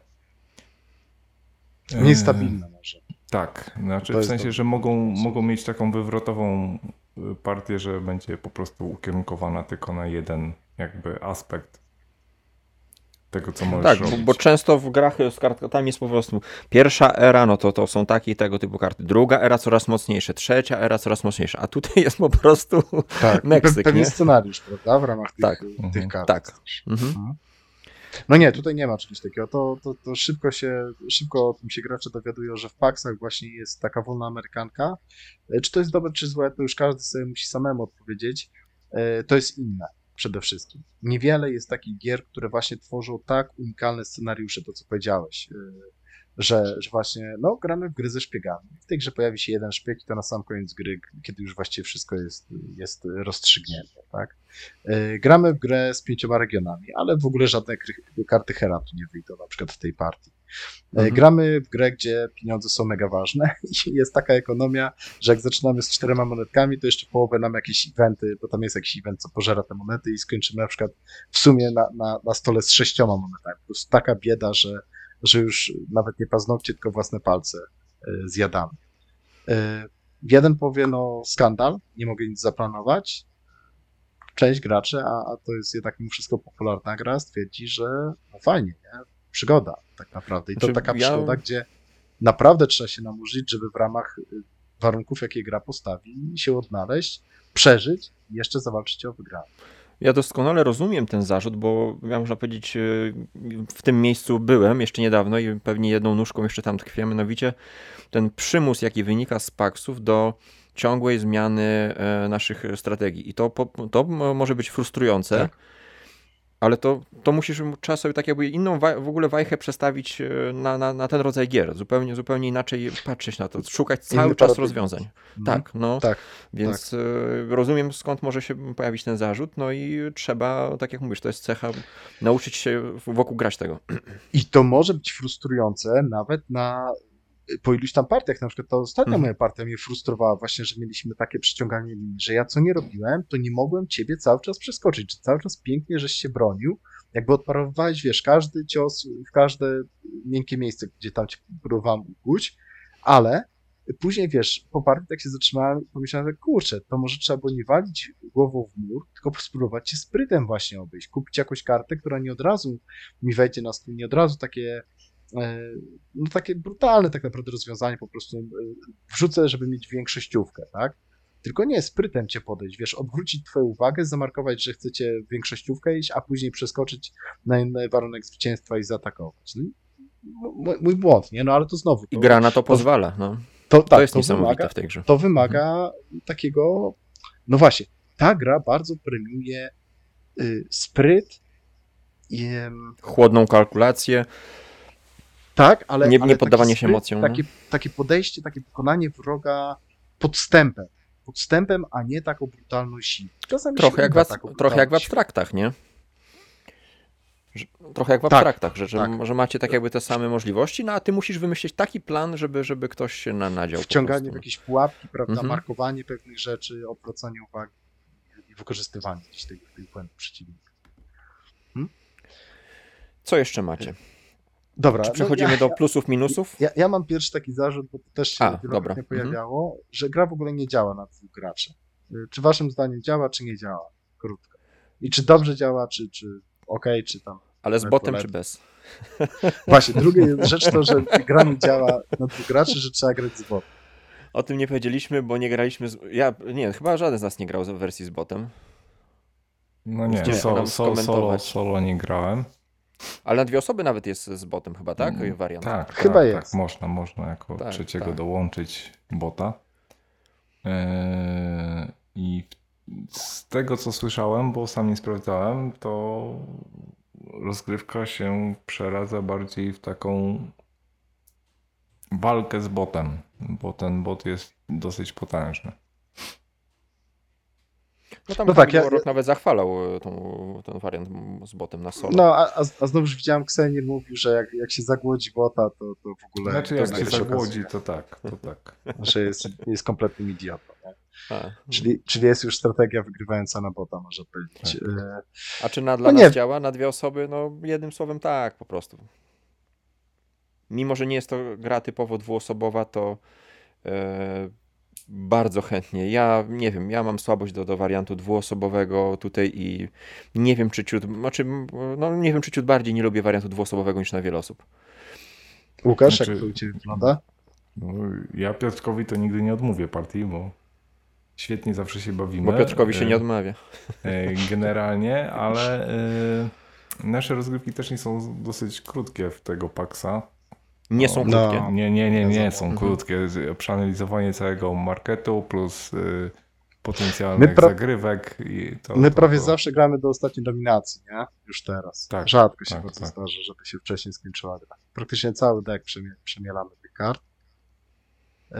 Mniej e, stabilne może. Tak, znaczy w sensie, że mogą, mogą mieć taką wywrotową y, partię, że będzie po prostu ukierunkowana tylko na jeden jakby aspekt tego, co możesz Tak, bo, robić. bo często w grach z kartami jest po prostu pierwsza era, no to, to są takie i tego typu karty. Druga era coraz mocniejsze, trzecia era coraz mocniejsza, a tutaj jest po prostu Tak, Meksyk, pewnie nie? scenariusz, prawda, w ramach tych, Tak. tych Mhm. kart. Tak. Mhm. No nie, tutaj nie ma czegoś takiego. To, to, to szybko się, szybko o tym się gracze dowiadują, że w paksach właśnie jest taka wolna amerykanka. E, Czy to jest dobre, czy złe, to już każdy sobie musi samemu odpowiedzieć. E, To jest inne przede wszystkim. Niewiele jest takich gier, które właśnie tworzą tak unikalne scenariusze, to co powiedziałeś, e, że, że właśnie, no, gramy w gry ze szpiegami. W tej grze pojawi się jeden szpieg i to na sam koniec gry, kiedy już właściwie wszystko jest, jest rozstrzygnięte, tak? E, Gramy w grę z pięcioma regionami, ale w ogóle żadne karty Heratu nie wyjdą, na przykład w tej partii. E, Mhm. Gramy w grę, gdzie pieniądze są mega ważne i jest taka ekonomia, że jak zaczynamy z czterema monetkami, to jeszcze połowę nam jakieś eventy, bo tam jest jakiś event, co pożera te monety i skończymy na przykład w sumie na, na, na stole z sześcioma monetami. To jest taka bieda, że, że już nawet nie paznokcie, tylko własne palce e, zjadamy. E, Jeden powie, no skandal, nie mogę nic zaplanować, część graczy, a, a to jest jednak mimo wszystko popularna gra, stwierdzi, że no fajnie, nie? Przygoda tak naprawdę. I to Znaczy, taka ja- przygoda, gdzie naprawdę trzeba się namurzyć, żeby w ramach y, warunków, jakie gra postawi, się odnaleźć, przeżyć i jeszcze zawalczyć o wygraną. Ja doskonale rozumiem ten zarzut, bo ja można powiedzieć, y, w tym miejscu byłem jeszcze niedawno i pewnie jedną nóżką jeszcze tam tkwię, mianowicie ten przymus, jaki wynika z paksów do ciągłej zmiany e, naszych strategii. I to, to może być frustrujące, Tak. Ale to, to musisz trzeba sobie tak jakby inną w ogóle wajchę przestawić e, na, na, na ten rodzaj gier. Zupełnie, zupełnie inaczej patrzeć na to, szukać cały Inny czas rozwiązań. Mhm. Tak, no. Tak. Więc e, rozumiem skąd może się pojawić ten zarzut, no i trzeba, tak jak mówisz, to jest cecha, nauczyć się wokół grać tego. I to może być frustrujące nawet na po iluś tam partiach, na przykład ta ostatnia Mhm. moja partia mnie frustrowała właśnie, że mieliśmy takie przyciąganie linii, że ja co nie robiłem, to nie mogłem ciebie cały czas przeskoczyć, że cały czas pięknie, żeś się bronił, jakby odparowywałeś, wiesz, każdy cios w każde miękkie miejsce, gdzie tam cię próbowałem ukuć, ale później, wiesz, po partii tak się zatrzymałem i pomyślałem, że kurczę, to może trzeba było nie walić głową w mur, tylko spróbować się sprytem właśnie obejść, kupić jakąś kartę, która nie od razu mi wejdzie na stół, nie od razu takie no takie brutalne tak naprawdę rozwiązanie, po prostu e, wrzucę, żeby mieć większościówkę, tak? Tylko nie, sprytem cię podejść, wiesz, odwrócić twoją uwagę, zamarkować, że chcecie większościówkę iść, a później przeskoczyć na inny warunek zwycięstwa i zaatakować. No, i mój, mój błąd, nie? No ale to znowu. I To, gra na to pozwala. No. to, To tak, jest to niesamowite wymaga, w tej grze. to wymaga takiego, no właśnie, ta gra bardzo premiuje y, spryt i, Chłodną kalkulację, Tak, ale. Nie- ale nie poddawanie taki się emocjom. Takie, takie podejście, takie pokonanie wroga podstępem. Podstępem, a nie taką brutalną siłą. Czasami trochę jak, w, trochę jak w siłą. abstraktach, nie? Trochę jak w Tak, abstraktach, że, że, tak. że macie tak jakby te same możliwości, no a ty musisz wymyślić taki plan, żeby, żeby ktoś się na, nadział. Wciąganie w jakieś pułapki, prawda? Mhm. Markowanie pewnych rzeczy, odwracanie uwagi i wykorzystywanie tych, tych błędów przeciwnika. Co jeszcze macie? Dobra. Czy no przechodzimy ja, do plusów, minusów? Ja, ja mam pierwszy taki zarzut, bo to też się A, wielokrotnie dobra. Mhm. pojawiało, że gra w ogóle nie działa na dwóch graczy. Y, Czy waszym zdaniem działa, czy nie działa? Krótko. I czy dobrze działa, czy, czy okej, czy tam Ale z botem czy bez? Właśnie, druga jest rzecz to, że gra nie działa na dwóch graczy, że trzeba grać z botem. O tym nie powiedzieliśmy, bo nie graliśmy. Z... Ja nie, chyba żaden z nas nie grał w wersji z botem. No nie, Ciężko so, so, solo, solo nie grałem. Ale na dwie osoby nawet jest z botem chyba, tak? Mm, Wariant. Tak, Chyba tak, jest. Tak, można, można jako Tak, trzeciego tak. dołączyć bota. Eee, I z tego co słyszałem, bo sam nie sprawdzałem, to rozgrywka się przeradza bardziej w taką walkę z botem, bo ten bot jest dosyć potężny. No tam No no tak, ja- Rok nawet zachwalał e, tą, ten wariant z botem na solo. No, a, a, a znowuż widziałem, Ksenier mówił, że jak, jak się zagłodzi bota, to, to w ogóle... Znaczy jak nagle się zagłodzi, okazuje, to tak, to tak. Że jest, jest kompletnym idiotą. Czyli, czyli jest już strategia wygrywająca na bota, można powiedzieć. Tak. E, a czy na, dla No nas nie. działa na dwie osoby? No jednym słowem tak, po prostu. Mimo, że nie jest to gra typowo dwuosobowa, to e, bardzo chętnie. Ja nie wiem, ja mam słabość do, do wariantu dwuosobowego tutaj i nie wiem, czy ciut, znaczy, no nie wiem, czy ciut bardziej nie lubię wariantu dwuosobowego niż na wiele osób. Łukasz, Znaczy- jak to u Ciebie wygląda? No, ja Piotrkowi to nigdy nie odmówię partii, bo świetnie zawsze się bawimy. Bo Piotrkowi się E, nie odmawia. e, Generalnie, ale e, nasze rozgrywki też nie są dosyć krótkie w tego paksa. Nie są No. krótkie. Nie, nie, nie, nie są Mhm. krótkie. Przeanalizowanie całego marketu plus y, potencjalnych My pra- zagrywek. I to, My to, prawie to, zawsze gramy do ostatniej dominacji, nie? Już teraz. Tak, Rzadko się tak, bardzo tak. zdarza, żeby się wcześniej skończyła gra. Praktycznie cały deck przemie- przemielamy tych kart. Yy,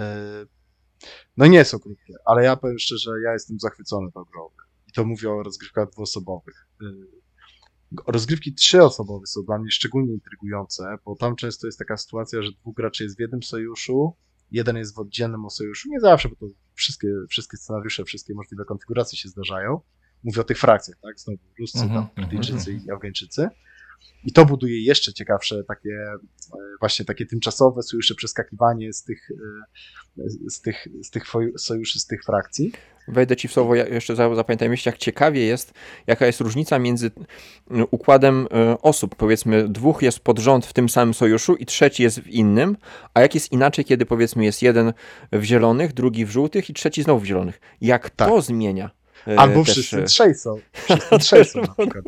No nie są krótkie, ale ja powiem szczerze, ja jestem zachwycony tą grą. I to mówię o rozgrywkach dwuosobowych. Yy, Rozgrywki trzyosobowe są dla mnie szczególnie intrygujące, bo tam często jest taka sytuacja, że dwóch graczy jest w jednym sojuszu, jeden jest w oddzielnym sojuszu. Nie zawsze, bo to wszystkie, wszystkie scenariusze, wszystkie możliwe konfiguracje się zdarzają. Mówię o tych frakcjach, tak? Znowu Ruscy, Mhm, tam mhm, Brytyjczycy i Afgańczycy. I to buduje jeszcze ciekawsze takie, e, właśnie takie tymczasowe sojusze, przeskakiwanie z tych, e, z tych, z tych sojuszy, z tych frakcji. wejdę ci w słowo, jeszcze zapamiętaj myśl, jak ciekawie jest, jaka jest różnica między układem e, osób. Powiedzmy, dwóch jest pod rząd w tym samym sojuszu i trzeci jest w innym, a jak jest inaczej, kiedy powiedzmy jest jeden w zielonych, drugi w żółtych i trzeci znowu w zielonych. Jak tak. to zmienia Albo też... wszyscy trzej są. Wszyscy trzej są na przykład.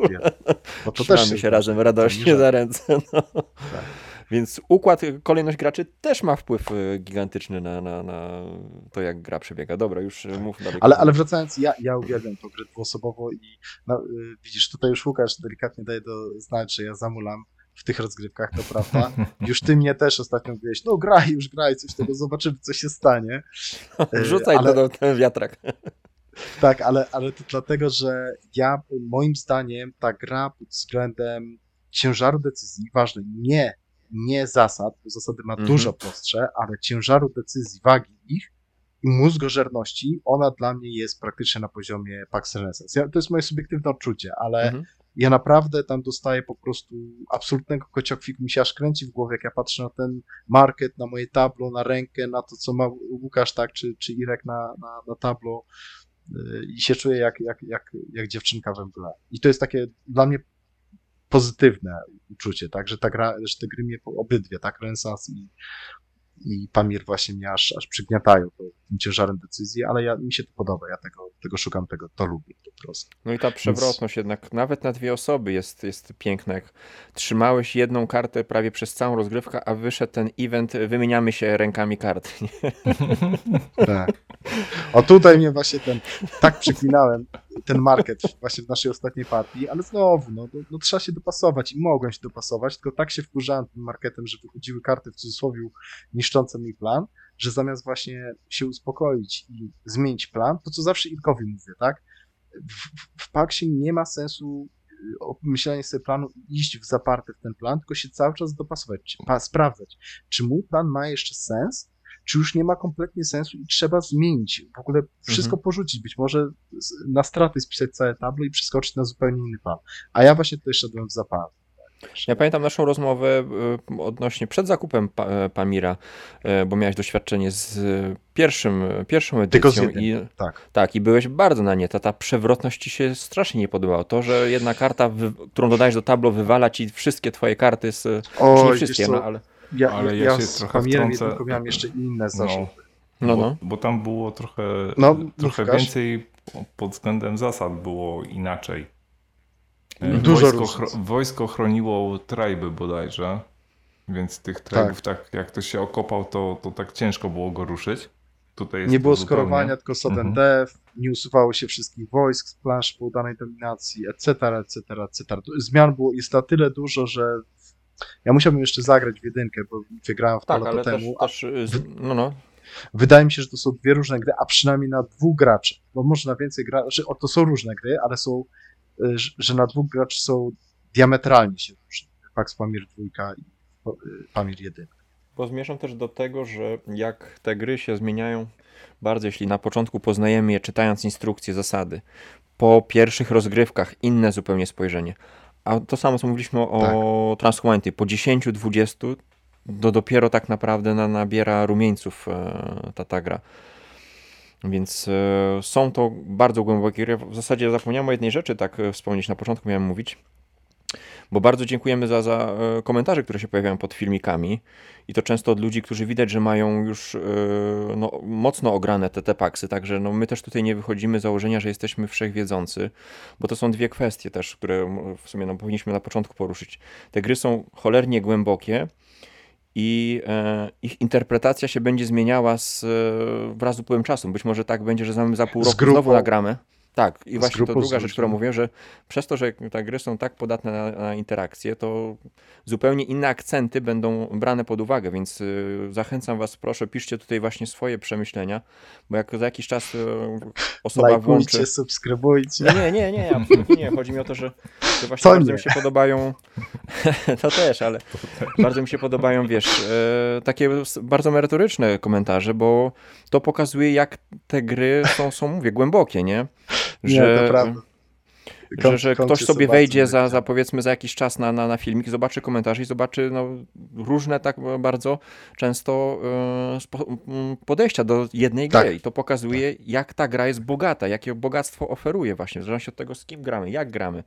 Bo to też się, razem radośnie za ręce. No. Tak. Więc układ, kolejność graczy też ma wpływ e, gigantyczny na, na, na to, jak gra przebiega. Dobra, już tak. mów dalej. Ale, ale wracając, ja, ja uwielbiam tą grę dwuosobową i no, widzisz, tutaj już Łukasz delikatnie daje do znać, że ja zamulam w tych rozgrywkach, to prawda. Już ty mnie też ostatnio mówiłeś, no graj, już graj, coś tego, zobaczymy, co się stanie. Rzucaj ale... do ten wiatrak. Tak, ale, ale to dlatego, że ja, moim zdaniem, ta gra pod względem ciężaru decyzji, ważne, nie, nie zasad, bo zasady ma mhm. dużo prostsze, ale ciężaru decyzji, wagi ich i mózgożerności, ona dla mnie jest praktycznie na poziomie Pax Renaissance. Ja, to jest moje subiektywne odczucie, ale mhm. ja naprawdę tam dostaję po prostu absolutnego kociokwiku, mi się aż kręci w głowie, jak ja patrzę na ten market, na moje tablo, na rękę, na to, co ma Łukasz, tak, czy, czy Irek na, na, na tablo, i się czuję jak, jak, jak, jak dziewczynka we mgle. I to jest takie dla mnie pozytywne uczucie, tak, że, ta gra, że te gry mnie obydwie, tak, Renaissance i, i Pamir właśnie mnie aż, aż przygniatają to, tym ciężarem decyzji, ale ja, mi się to podoba, ja tego, tego szukam, tego to lubię po prostu. No i ta przewrotność Więc... jednak, nawet na dwie osoby jest, jest piękna, jak trzymałeś jedną kartę prawie przez całą rozgrywkę, a wyszedł ten event, wymieniamy się rękami karty. tak. O tutaj mnie właśnie ten, tak przeklinałem, ten market właśnie w naszej ostatniej partii, ale znowu, no, no, no, trzeba się dopasować i mogłem się dopasować, tylko tak się wkurzałem tym marketem, że wychodziły karty w cudzysłowie niszczące mój plan, że zamiast właśnie się uspokoić i zmienić plan, to co zawsze Irkowi mówię, tak? W, w Paksie nie ma sensu y, myślenie sobie planu iść w zaparte w ten plan, tylko się cały czas dopasować, sprawdzać, czy mój plan ma jeszcze sens, czy już nie ma kompletnie sensu i trzeba zmienić, w ogóle wszystko mhm. porzucić, być może na straty spisać całe tablo i przeskoczyć na zupełnie inny plan. A ja właśnie tutaj szedłem w zaparte. Ja pamiętam naszą rozmowę y, odnośnie przed zakupem e, Pamira, e, bo miałeś doświadczenie z pierwszym, pierwszą edycją. i, tak. tak, i byłeś bardzo na nie. Ta, ta przewrotność ci się strasznie nie podobała. To, że jedna karta, którą dodajesz do tablo, wywala ci wszystkie twoje karty, z, o, nie wszystkie, no ale... Ja, ale ja, ja się trochę wtrącę... tylko miałem jeszcze inne zarzuty. No, no, no. Bo, bo, tam było trochę, no, trochę więcej pod względem zasad było inaczej. E, Dużo wojsko, wojsko chroniło trajby bodajże, więc tych trajbów tak. tak. jak ktoś się okopał, to, to tak ciężko było go ruszyć. Tutaj nie było zupełnie... skorowania, tylko sudden mhm. death, nie usuwało się wszystkich wojsk z plansz po udanej dominacji, etc., etc., etc. Zmian było, jest na tyle dużo, że ja musiałbym jeszcze zagrać w jedynkę, bo wygrałem w tak, lata temu. Też, też, no, no. Wydaje mi się, że to są dwie różne gry, a przynajmniej na dwóch graczy. Bo może na więcej graczy, to są różne gry, ale są, y, że na dwóch graczy są diametralnie się różne. Pax Pamir 2 i y, Pamir 1. Bo zmierzam też do tego, że jak te gry się zmieniają bardzo, jeśli na początku poznajemy je czytając instrukcje, zasady, po pierwszych rozgrywkach inne zupełnie spojrzenie, a to samo, co mówiliśmy o tak. Transhumanity, po 10-20 to dopiero tak naprawdę na, nabiera rumieńców e, ta, ta gra. Więc e, są to bardzo głębokie gry. W zasadzie zapomniałem o jednej rzeczy, tak e, wspomnieć na początku miałem mówić bo bardzo dziękujemy za, za e, komentarze, które się pojawiają pod filmikami i to często od ludzi, którzy widać, że mają już no, mocno ograne te tepaksy, także no, my też tutaj nie wychodzimy z założenia, że jesteśmy wszechwiedzący, bo to są dwie kwestie też, które w sumie no, powinniśmy na początku poruszyć. Te gry są cholernie głębokie, i e, ich interpretacja się będzie zmieniała z, e, wraz z upływem czasu. Być może tak będzie, że za pół roku znowu nagramy. Tak, i właśnie to druga rzecz, którą mówię, że przez to, że te gry są tak podatne na, na interakcje, to zupełnie inne akcenty będą brane pod uwagę, więc y, zachęcam was, proszę, piszcie tutaj właśnie swoje przemyślenia, bo jak za jakiś czas y, osoba Lajkujcie, włączy... subskrybujcie. Nie, nie, nie, absolutnie nie. Chodzi mi o to, że, że właśnie to bardzo nie. mi się podobają... to też, ale bardzo mi się podobają, wiesz, y, takie bardzo merytoryczne komentarze, bo to pokazuje, jak te gry są, są mówię, głębokie, nie? Że, nie, to prawda. że, że ktoś sobie wejdzie za, za powiedzmy za jakiś czas na, na, na filmik, zobaczy komentarze i zobaczy no, różne tak bardzo często e, podejścia do jednej tak. gry i to pokazuje tak. jak ta gra jest bogata, jakie bogactwo oferuje właśnie, w zależności od tego z kim gramy, jak gramy.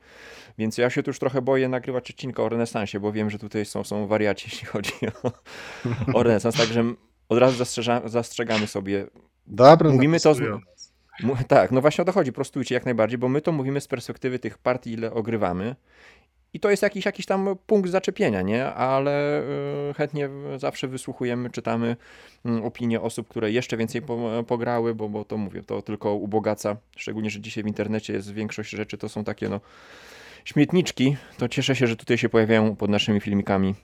Więc ja się tu już trochę boję nagrywać odcinka o renesansie, bo wiem, że tutaj są, są wariaci, jeśli chodzi o, o renesans, także od razu zastrzegamy sobie. Dobra, mówimy to. Z, tak, no właśnie o to chodzi, prostujcie jak najbardziej, bo my to mówimy z perspektywy tych partii, ile ogrywamy. I to jest jakiś, jakiś tam punkt zaczepienia, nie? Ale y, chętnie zawsze wysłuchujemy, czytamy y, opinie osób, które jeszcze więcej po, pograły, bo, bo to mówię, to tylko ubogaca. Szczególnie, że dzisiaj w internecie jest większość rzeczy, to są takie no śmietniczki. To cieszę się, że tutaj się pojawiają pod naszymi filmikami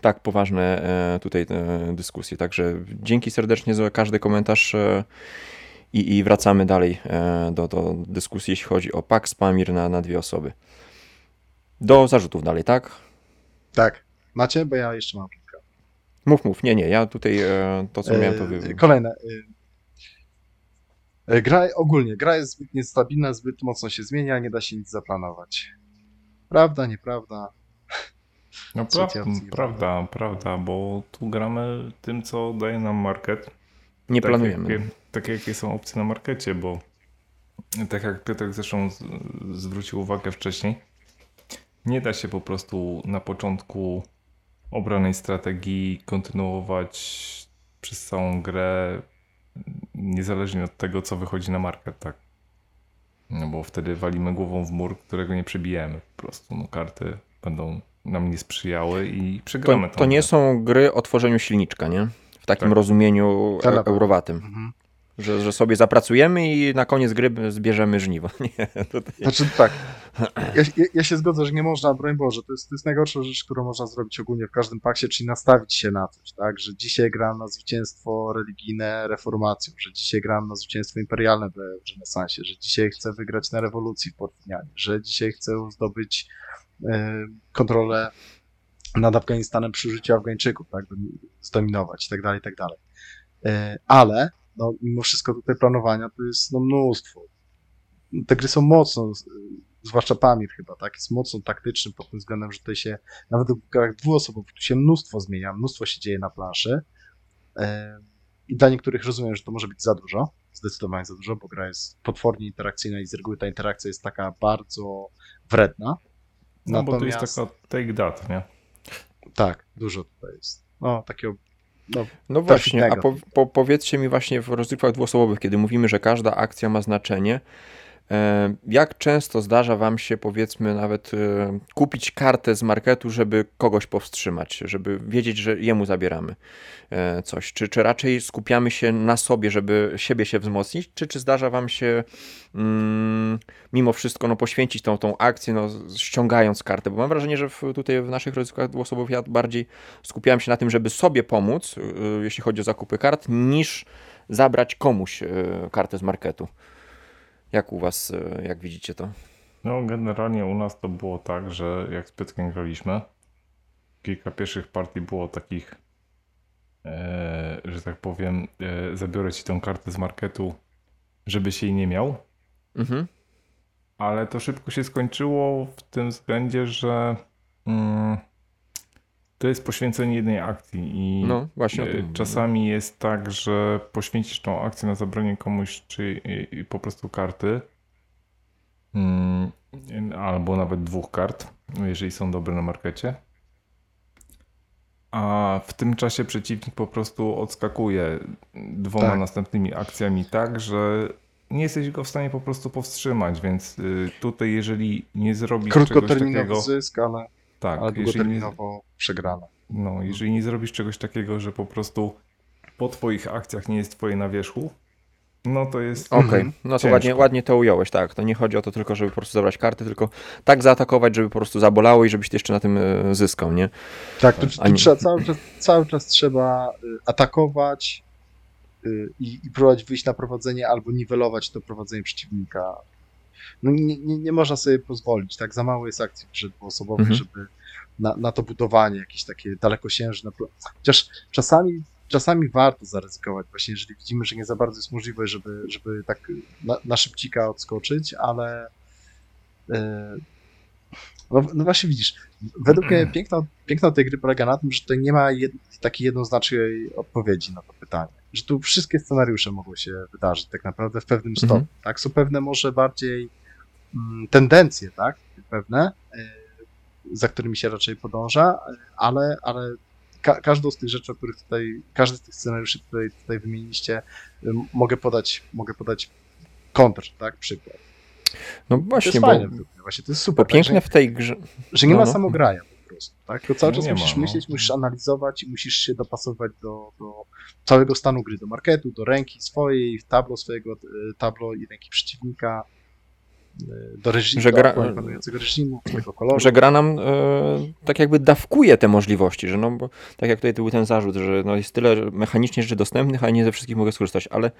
tak poważne e, tutaj e, dyskusje. Także dzięki serdecznie za każdy komentarz e, i, i wracamy dalej do, do dyskusji, jeśli chodzi o Pax Pamir na, na dwie osoby. Do zarzutów dalej, tak? Tak. Macie? Bo ja jeszcze mam kilka. Mów, mów. Nie, nie. Ja tutaj to, co miałem, to wy... Kolejne. Gra ogólnie, gra jest zbyt niestabilna, zbyt mocno się zmienia, nie da się nic zaplanować. Prawda, nieprawda? No pra prawda, prawda, bo tu gramy tym, co daje nam market. Nie tak planujemy. Jakie, takie, jakie są opcje na markecie, bo tak jak Piotr zresztą zwrócił uwagę wcześniej, nie da się po prostu na początku obranej strategii kontynuować przez całą grę, niezależnie od tego, co wychodzi na market, tak? No bo wtedy walimy głową w mur, którego nie przebijemy. Po prostu no, karty będą nam nie sprzyjały i przegramy to. To nie są gry o tworzeniu silniczka, nie? W takim tak. rozumieniu eurowatym. Mhm. Że, że sobie zapracujemy i na koniec gry zbierzemy żniwo. Nie, tutaj... Znaczy tak, ja, ja, się zgodzę, że nie można, broń Boże, to jest, to jest najgorsza rzecz, którą można zrobić ogólnie w każdym pakcie, czyli nastawić się na coś, tak, że dzisiaj gram na zwycięstwo religijne reformacją, że dzisiaj gram na zwycięstwo imperialne w, w renesansie, że dzisiaj chcę wygrać na rewolucji w Portinianie, że dzisiaj chcę zdobyć E, kontrolę nad Afganistanem przy użyciu Afgańczyków, tak, zdominować i tak dalej, i tak dalej. E, ale, no, mimo wszystko tutaj planowania to jest no, mnóstwo. Te gry są mocno, zwłaszcza Pamir chyba, tak, jest mocno taktyczny pod tym względem, że tutaj się, nawet w grach dwuosobowych, tu się mnóstwo zmienia, mnóstwo się dzieje na planszy e, i dla niektórych rozumiem, że to może być za dużo, zdecydowanie za dużo, bo gra jest potwornie interakcyjna i z reguły ta interakcja jest taka bardzo wredna, no Natomiast... bo to jest taka take that, nie? Tak, dużo tutaj jest. No, takiego no, no właśnie, a po, po, powiedzcie mi właśnie w rozgrywkach dwuosobowych, kiedy mówimy, że każda akcja ma znaczenie, jak często zdarza Wam się, powiedzmy, nawet e, kupić kartę z marketu, żeby kogoś powstrzymać, żeby wiedzieć, że jemu zabieramy e, coś? Czy, czy raczej skupiamy się na sobie, żeby siebie się wzmocnić, czy, czy zdarza Wam się mm, mimo wszystko no, poświęcić tą, tą akcję, no, ściągając kartę? Bo mam wrażenie, że w, tutaj w naszych rozgrywkach dwuosobowych ja bardziej skupiałem się na tym, żeby sobie pomóc, jeśli chodzi o zakupy kart, niż zabrać komuś kartę z marketu. Jak u Was, e, jak widzicie to? No, generalnie u nas to było tak, że jak z Piotrkiem graliśmy, kilka pierwszych partii było takich, e, że tak powiem, e, zabiorę ci tą kartę z marketu, żebyś jej nie miał. Mhm. Ale to szybko się skończyło w tym względzie, że mm, to jest poświęcenie jednej akcji i no, właśnie e, czasami jest tak, że poświęcisz tą akcję na zabranie komuś czy po prostu karty mm, albo nawet dwóch kart, jeżeli są dobre na markecie. A w tym czasie przeciwnik po prostu odskakuje dwoma tak. następnymi akcjami tak, że nie jesteś go w stanie po prostu powstrzymać, więc y, tutaj jeżeli nie zrobisz czegoś takiego... zysk, ale tak, ale długoterminowo nie, przegrana. No, jeżeli nie zrobisz czegoś takiego, że po prostu po twoich akcjach nie jest twoje na wierzchu, no to jest. Okej, okay. no to ładnie, ładnie to ująłeś, tak. To nie chodzi o to tylko, żeby po prostu zabrać karty, tylko tak zaatakować, żeby po prostu zabolało i żebyś ty jeszcze na tym e, zyskał, nie? Tak, tu, tu trzeba cały czas, cały czas trzeba e, atakować y, i, i próbować wyjść na prowadzenie albo niwelować to prowadzenie przeciwnika. No nie, nie, nie można sobie pozwolić, tak? Za mało jest akcji dwuosobowych, mhm. żeby na, na to budowanie, jakieś takie dalekosiężne. Chociaż czasami, czasami warto zaryzykować, właśnie jeżeli widzimy, że nie za bardzo jest możliwe, żeby, żeby tak na, na szybcika odskoczyć, ale e, no, no właśnie widzisz, według mnie piękno, piękno tej gry polega na tym, że tutaj nie ma jed, takiej jednoznacznej odpowiedzi na to pytanie. Że tu wszystkie scenariusze mogą się wydarzyć tak naprawdę w pewnym Mhm. stopniu. Tak? Są pewne może bardziej mm, tendencje, tak? Pewne, e, za którymi się raczej podąża, ale, ale ka każdą z tych rzeczy, o których tutaj, każdy z tych scenariuszy, które tutaj wymieniliście, ym, mogę podać, mogę podać kontr, tak? Przykład. No To właśnie, jest bo, fajne, właśnie to jest bo super. tak, piękne że, w tej grze... że nie no, ma no. samograja po prostu. Tak? To cały No czas nie ma, musisz no. myśleć, musisz analizować i musisz się dopasować do, do całego stanu gry, do marketu, do ręki swojej, tablo swojego, e, tablo i ręki przeciwnika, e, do reżimu, Że do gra- panującego reżimu, tego koloru. że gra nam e, tak jakby dawkuje te możliwości, że no bo tak jak tutaj był ten zarzut, że no jest tyle mechanicznie rzeczy dostępnych, a nie ze wszystkich mogę skorzystać, ale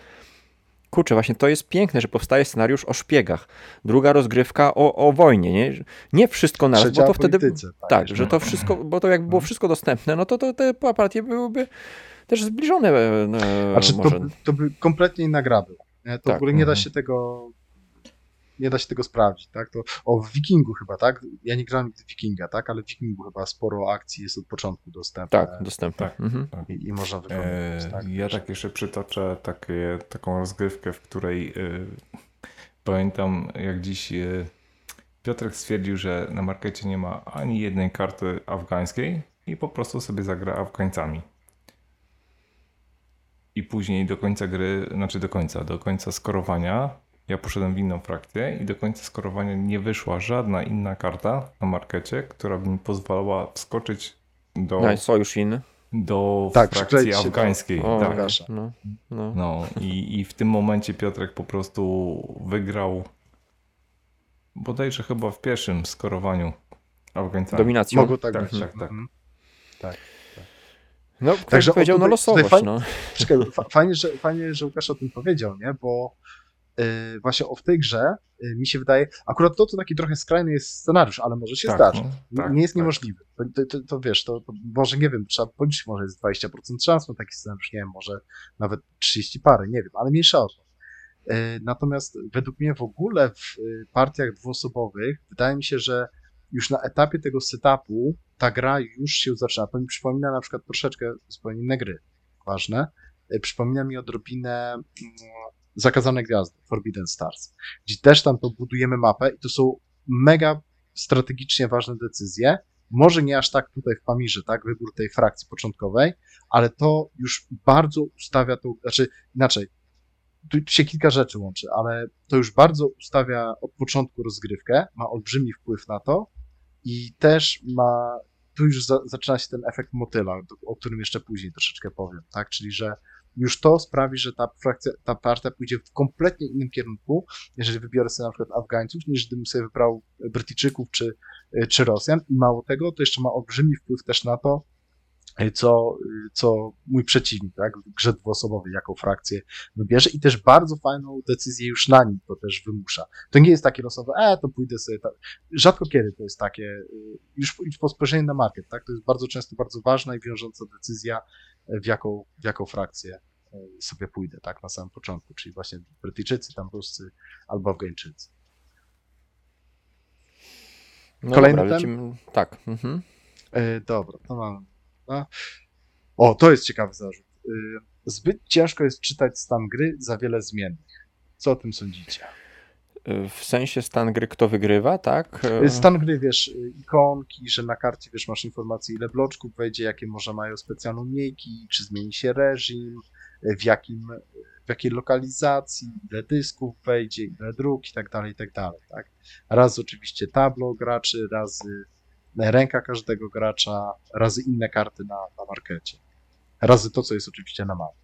kurczę, właśnie to jest piękne, że powstaje scenariusz o szpiegach, druga rozgrywka o, o wojnie, nie? Nie wszystko naraz, Trzecia bo to wtedy polityce, tak, jeszcze. że to wszystko, bo to jakby było wszystko dostępne, no to, to te partie byłyby też zbliżone e, Znaczy, to, może. to by kompletnie inna gra była. To Tak, w ogóle nie da mhm. się tego nie da się tego sprawdzić, tak? To, o, w Wikingu chyba, tak? Ja nie grałem nigdy Wikinga, tak? Ale w Wikingu chyba sporo akcji jest od początku dostępne Tak, dostępne. Tak. Mhm. i, i można wykonywać, E, tak? Ja tak jeszcze przytoczę takie, taką rozgrywkę, w której e, pamiętam jak dziś e, Piotrek stwierdził, że na markecie nie ma ani jednej karty afgańskiej i po prostu sobie zagra Afgańcami. I później do końca gry, znaczy do końca, do końca skorowania ja poszedłem w inną frakcję i do końca skorowania nie wyszła żadna inna karta na markecie, która by mi pozwalała wskoczyć do, No, sojusz inny. do Tak, frakcji do- afgańskiej. O, tak. No, no. No i, i w tym momencie Piotrek po prostu wygrał bodajże chyba w pierwszym skorowaniu Afgańcami. Dominacją. Mogło tak, Tak, być. tak, tak. Mhm. No, ktoś Także powiedział, o, no losowość, no. Czekaj, fa- fajnie, że, fajnie, że Łukasz o tym powiedział, nie? Bo właśnie o w tej grze y, mi się wydaje, akurat to, to taki trochę skrajny jest scenariusz, ale może się Tak, zdarzyć. no, tak, nie jest tak. niemożliwy. To, to, to, to wiesz, to, to może nie wiem, trzeba policzyć, może jest 20% szans na taki scenariusz, nie wiem, może nawet 30 pary, nie wiem, ale mniejsza o to. Y, Natomiast według mnie w ogóle w partiach dwuosobowych wydaje mi się, że już na etapie tego setupu ta gra już się zaczyna. To mi przypomina na przykład troszeczkę zupełnie inne gry. Ważne. Przypomina mi odrobinę mm, Zakazane Gwiazdy, Forbidden Stars, gdzie też tam to budujemy mapę i to są mega strategicznie ważne decyzje. Może nie aż tak tutaj w Pamirze, tak, wybór tej frakcji początkowej, ale to już bardzo ustawia tą, znaczy inaczej, tu się kilka rzeczy łączy, ale to już bardzo ustawia od początku rozgrywkę, ma olbrzymi wpływ na to i też ma, tu już za, zaczyna się ten efekt motyla, o którym jeszcze później troszeczkę powiem, tak, czyli że już to sprawi, że ta frakcja, ta partia pójdzie w kompletnie innym kierunku, jeżeli wybiorę sobie na przykład Afgańców, niż gdybym sobie wybrał Brytyjczyków czy, czy Rosjan. I mało tego, to jeszcze ma olbrzymi wpływ też na to, co, co mój przeciwnik, tak, grze dwuosobowej, jaką frakcję wybierze i też bardzo fajną decyzję już na nim to też wymusza. To nie jest takie losowe, e, to pójdę sobie. Rzadko kiedy to jest takie, już już po spojrzeniu na market, tak, to jest bardzo często bardzo ważna i wiążąca decyzja, w jaką, w jaką frakcję y, sobie pójdę, tak, na samym początku, czyli właśnie Brytyjczycy, tam Ruscy albo Afgańczycy. no Kolejny dobra, lecimy. Tak. Mhm. E, dobra, to mam. O, to jest ciekawy zarzut. E, zbyt ciężko jest czytać stan gry za wiele zmiennych. Co o tym sądzicie? W sensie stan gry, kto wygrywa, tak? E, Stan gry, wiesz, e, ikonki, że na karcie, wiesz, masz informacje, ile bloczków wejdzie, jakie może mają specjalną miejki, czy zmieni się reżim, e, w jakim, w jakiej lokalizacji, ile dysków wejdzie, ile dróg i tak dalej, i tak dalej, tak? Raz oczywiście tablo graczy, razy ręka każdego gracza, razy inne karty na, na markecie. Razy to, co jest oczywiście na mapie.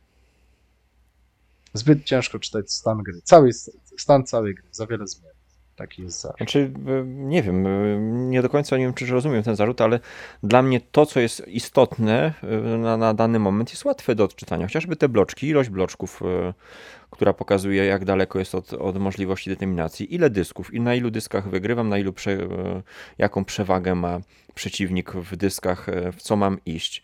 Zbyt ciężko czytać stan gry. Cały, stan całej gry, za wiele zmian. Taki jest zarzut. Znaczy, y, nie wiem, y, nie do końca nie wiem, czy rozumiem ten zarzut, ale dla mnie to, co jest istotne y, na, na dany moment, jest łatwe do odczytania. Chociażby te bloczki, ilość bloczków, która pokazuje, jak daleko jest od, od możliwości determinacji, ile dysków i na ilu dyskach wygrywam, na ilu prze, jaką przewagę ma przeciwnik w dyskach, w co mam iść.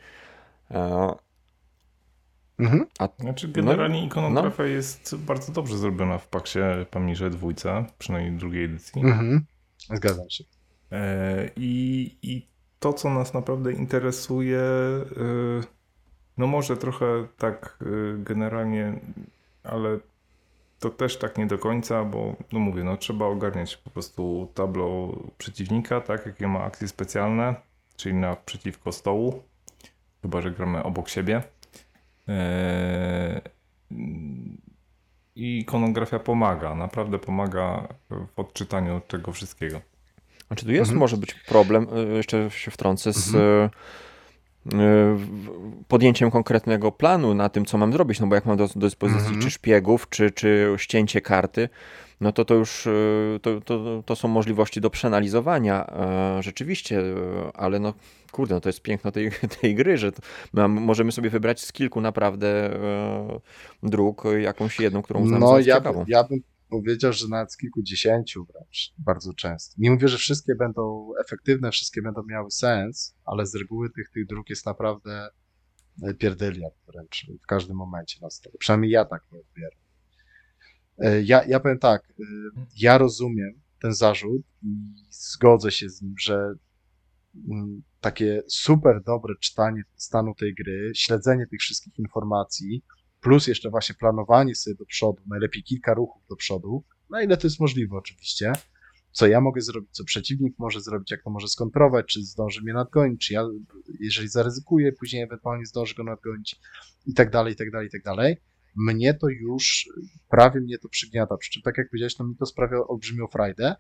Mhm. A Znaczy generalnie ikonografia jest bardzo dobrze zrobiona w paksie Pamirze dwójce, przynajmniej drugiej edycji. Mhm. Zgadzam się. E, I, I to, co nas naprawdę interesuje, e, no może trochę tak e, generalnie, ale to też tak nie do końca, bo no mówię, no trzeba ogarniać po prostu tablo przeciwnika, tak, jakie ma akcje specjalne, czyli naprzeciwko stołu, chyba że gramy obok siebie. I ikonografia pomaga, naprawdę pomaga w odczytaniu tego wszystkiego. A czy tu jest, mhm. może być problem, y, jeszcze się wtrącę, z mhm. Y, y, podjęciem konkretnego planu na tym, co mam zrobić, no bo jak mam do, do dyspozycji mhm. czy szpiegów, czy, czy ścięcie karty, no to to już to, to, to są możliwości do przeanalizowania e, rzeczywiście, e, ale no kurde, no to jest piękno tej, tej gry, że możemy sobie wybrać z kilku naprawdę e, dróg jakąś jedną, którą uznamy no, za ja, ciekawą. Ja bym powiedział, że nawet z kilkudziesięciu wręcz bardzo często. Nie mówię, że wszystkie będą efektywne, wszystkie będą miały sens, ale z reguły tych, tych dróg jest naprawdę pierdyliard wręcz w każdym momencie na stole. Przynajmniej ja tak nie odbieram. E, ja, ja powiem tak, e, ja rozumiem ten zarzut i zgodzę się z nim, że mm, takie super dobre czytanie stanu tej gry, śledzenie tych wszystkich informacji, plus jeszcze właśnie planowanie sobie do przodu, najlepiej kilka ruchów do przodu, na ile to jest możliwe oczywiście, co ja mogę zrobić, co przeciwnik może zrobić, jak to może skontrować, czy zdąży mnie nadgonić, czy ja, jeżeli zaryzykuję, później ewentualnie zdąży go nadgonić i tak dalej, i tak dalej, i tak dalej. Mnie to już, prawie mnie to przygniata, przy czym tak jak powiedziałeś, to mi to sprawia olbrzymią frajdę,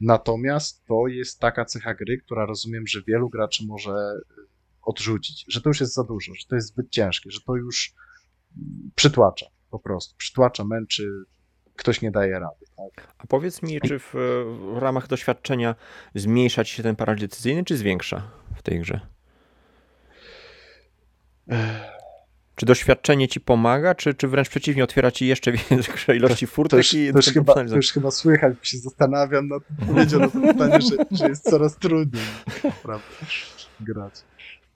natomiast to jest taka cecha gry, która rozumiem, że wielu graczy może odrzucić, że to już jest za dużo, że to jest zbyt ciężkie, że to już przytłacza po prostu. Przytłacza, męczy, ktoś nie daje rady. Tak? A powiedz mi, czy w, w ramach doświadczenia zmniejsza ci się ten paraliż decyzyjny, czy zwiększa w tej grze? Czy doświadczenie ci pomaga, czy, czy wręcz przeciwnie, otwiera ci jeszcze większe ilości furtek? To już, i to już, chyba, to już chyba słychać, się zastanawiam nad odpowiedzią na to pytanie, że, że jest coraz trudniej prawda, grać.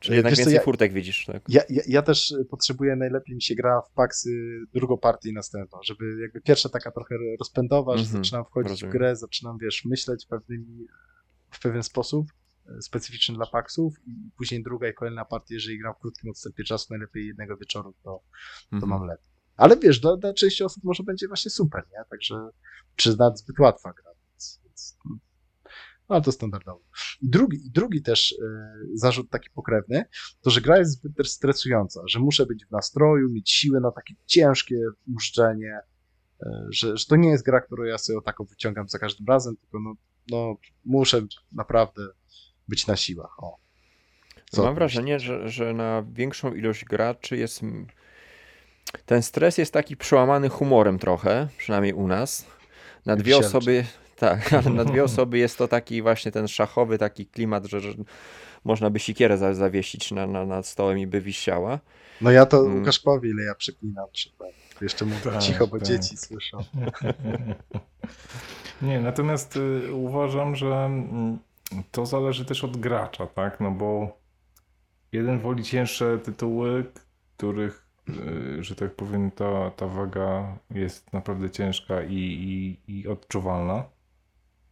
Czyli jednak Wiesz więcej ja, furtek widzisz, tak? Ja, ja, ja, też potrzebuję, najlepiej mi się gra w paksy drugą partię i następną, żeby jakby pierwsza taka trochę rozpędowa, że mm -hmm, zaczynam wchodzić rozumiem. w grę, zaczynam, wiesz, myśleć pewnymi, w pewien sposób specyficzny dla paksów i później druga i kolejna partia, jeżeli gram w krótkim odstępie czasu, najlepiej jednego wieczoru, to, to -hmm. mam lepiej. Ale wiesz, dla, dla części osób może będzie właśnie super, nie? Także, czy nawet zbyt łatwa gra, więc, więc no, ale to standardowo. I drugi, drugi też e, zarzut taki pokrewny, to że gra jest zbyt stresująca, że muszę być w nastroju, mieć siłę na takie ciężkie użdżenie, e, że, że to nie jest gra, którą ja sobie o taką wyciągam za każdym razem, tylko no, no muszę naprawdę być na siłach. O. Co Mam wrażenie, że, że na większą ilość graczy jest ten stres jest taki przełamany humorem trochę, przynajmniej u nas. Na dwie osoby tak, ale na dwie osoby jest to taki właśnie ten szachowy taki klimat, że, że można by sikierę za, zawiesić na, na, nad stołem i by wisiała. No ja to mm. Łukaszkowi, ile ja przeklinam. Jeszcze mówię tak, cicho, bo tak. dzieci słyszą. Nie, natomiast y, uważam, że y, to zależy też od gracza, tak? No bo jeden woli cięższe tytuły, których, y, że tak powiem, ta, ta waga jest naprawdę ciężka i, i, i odczuwalna.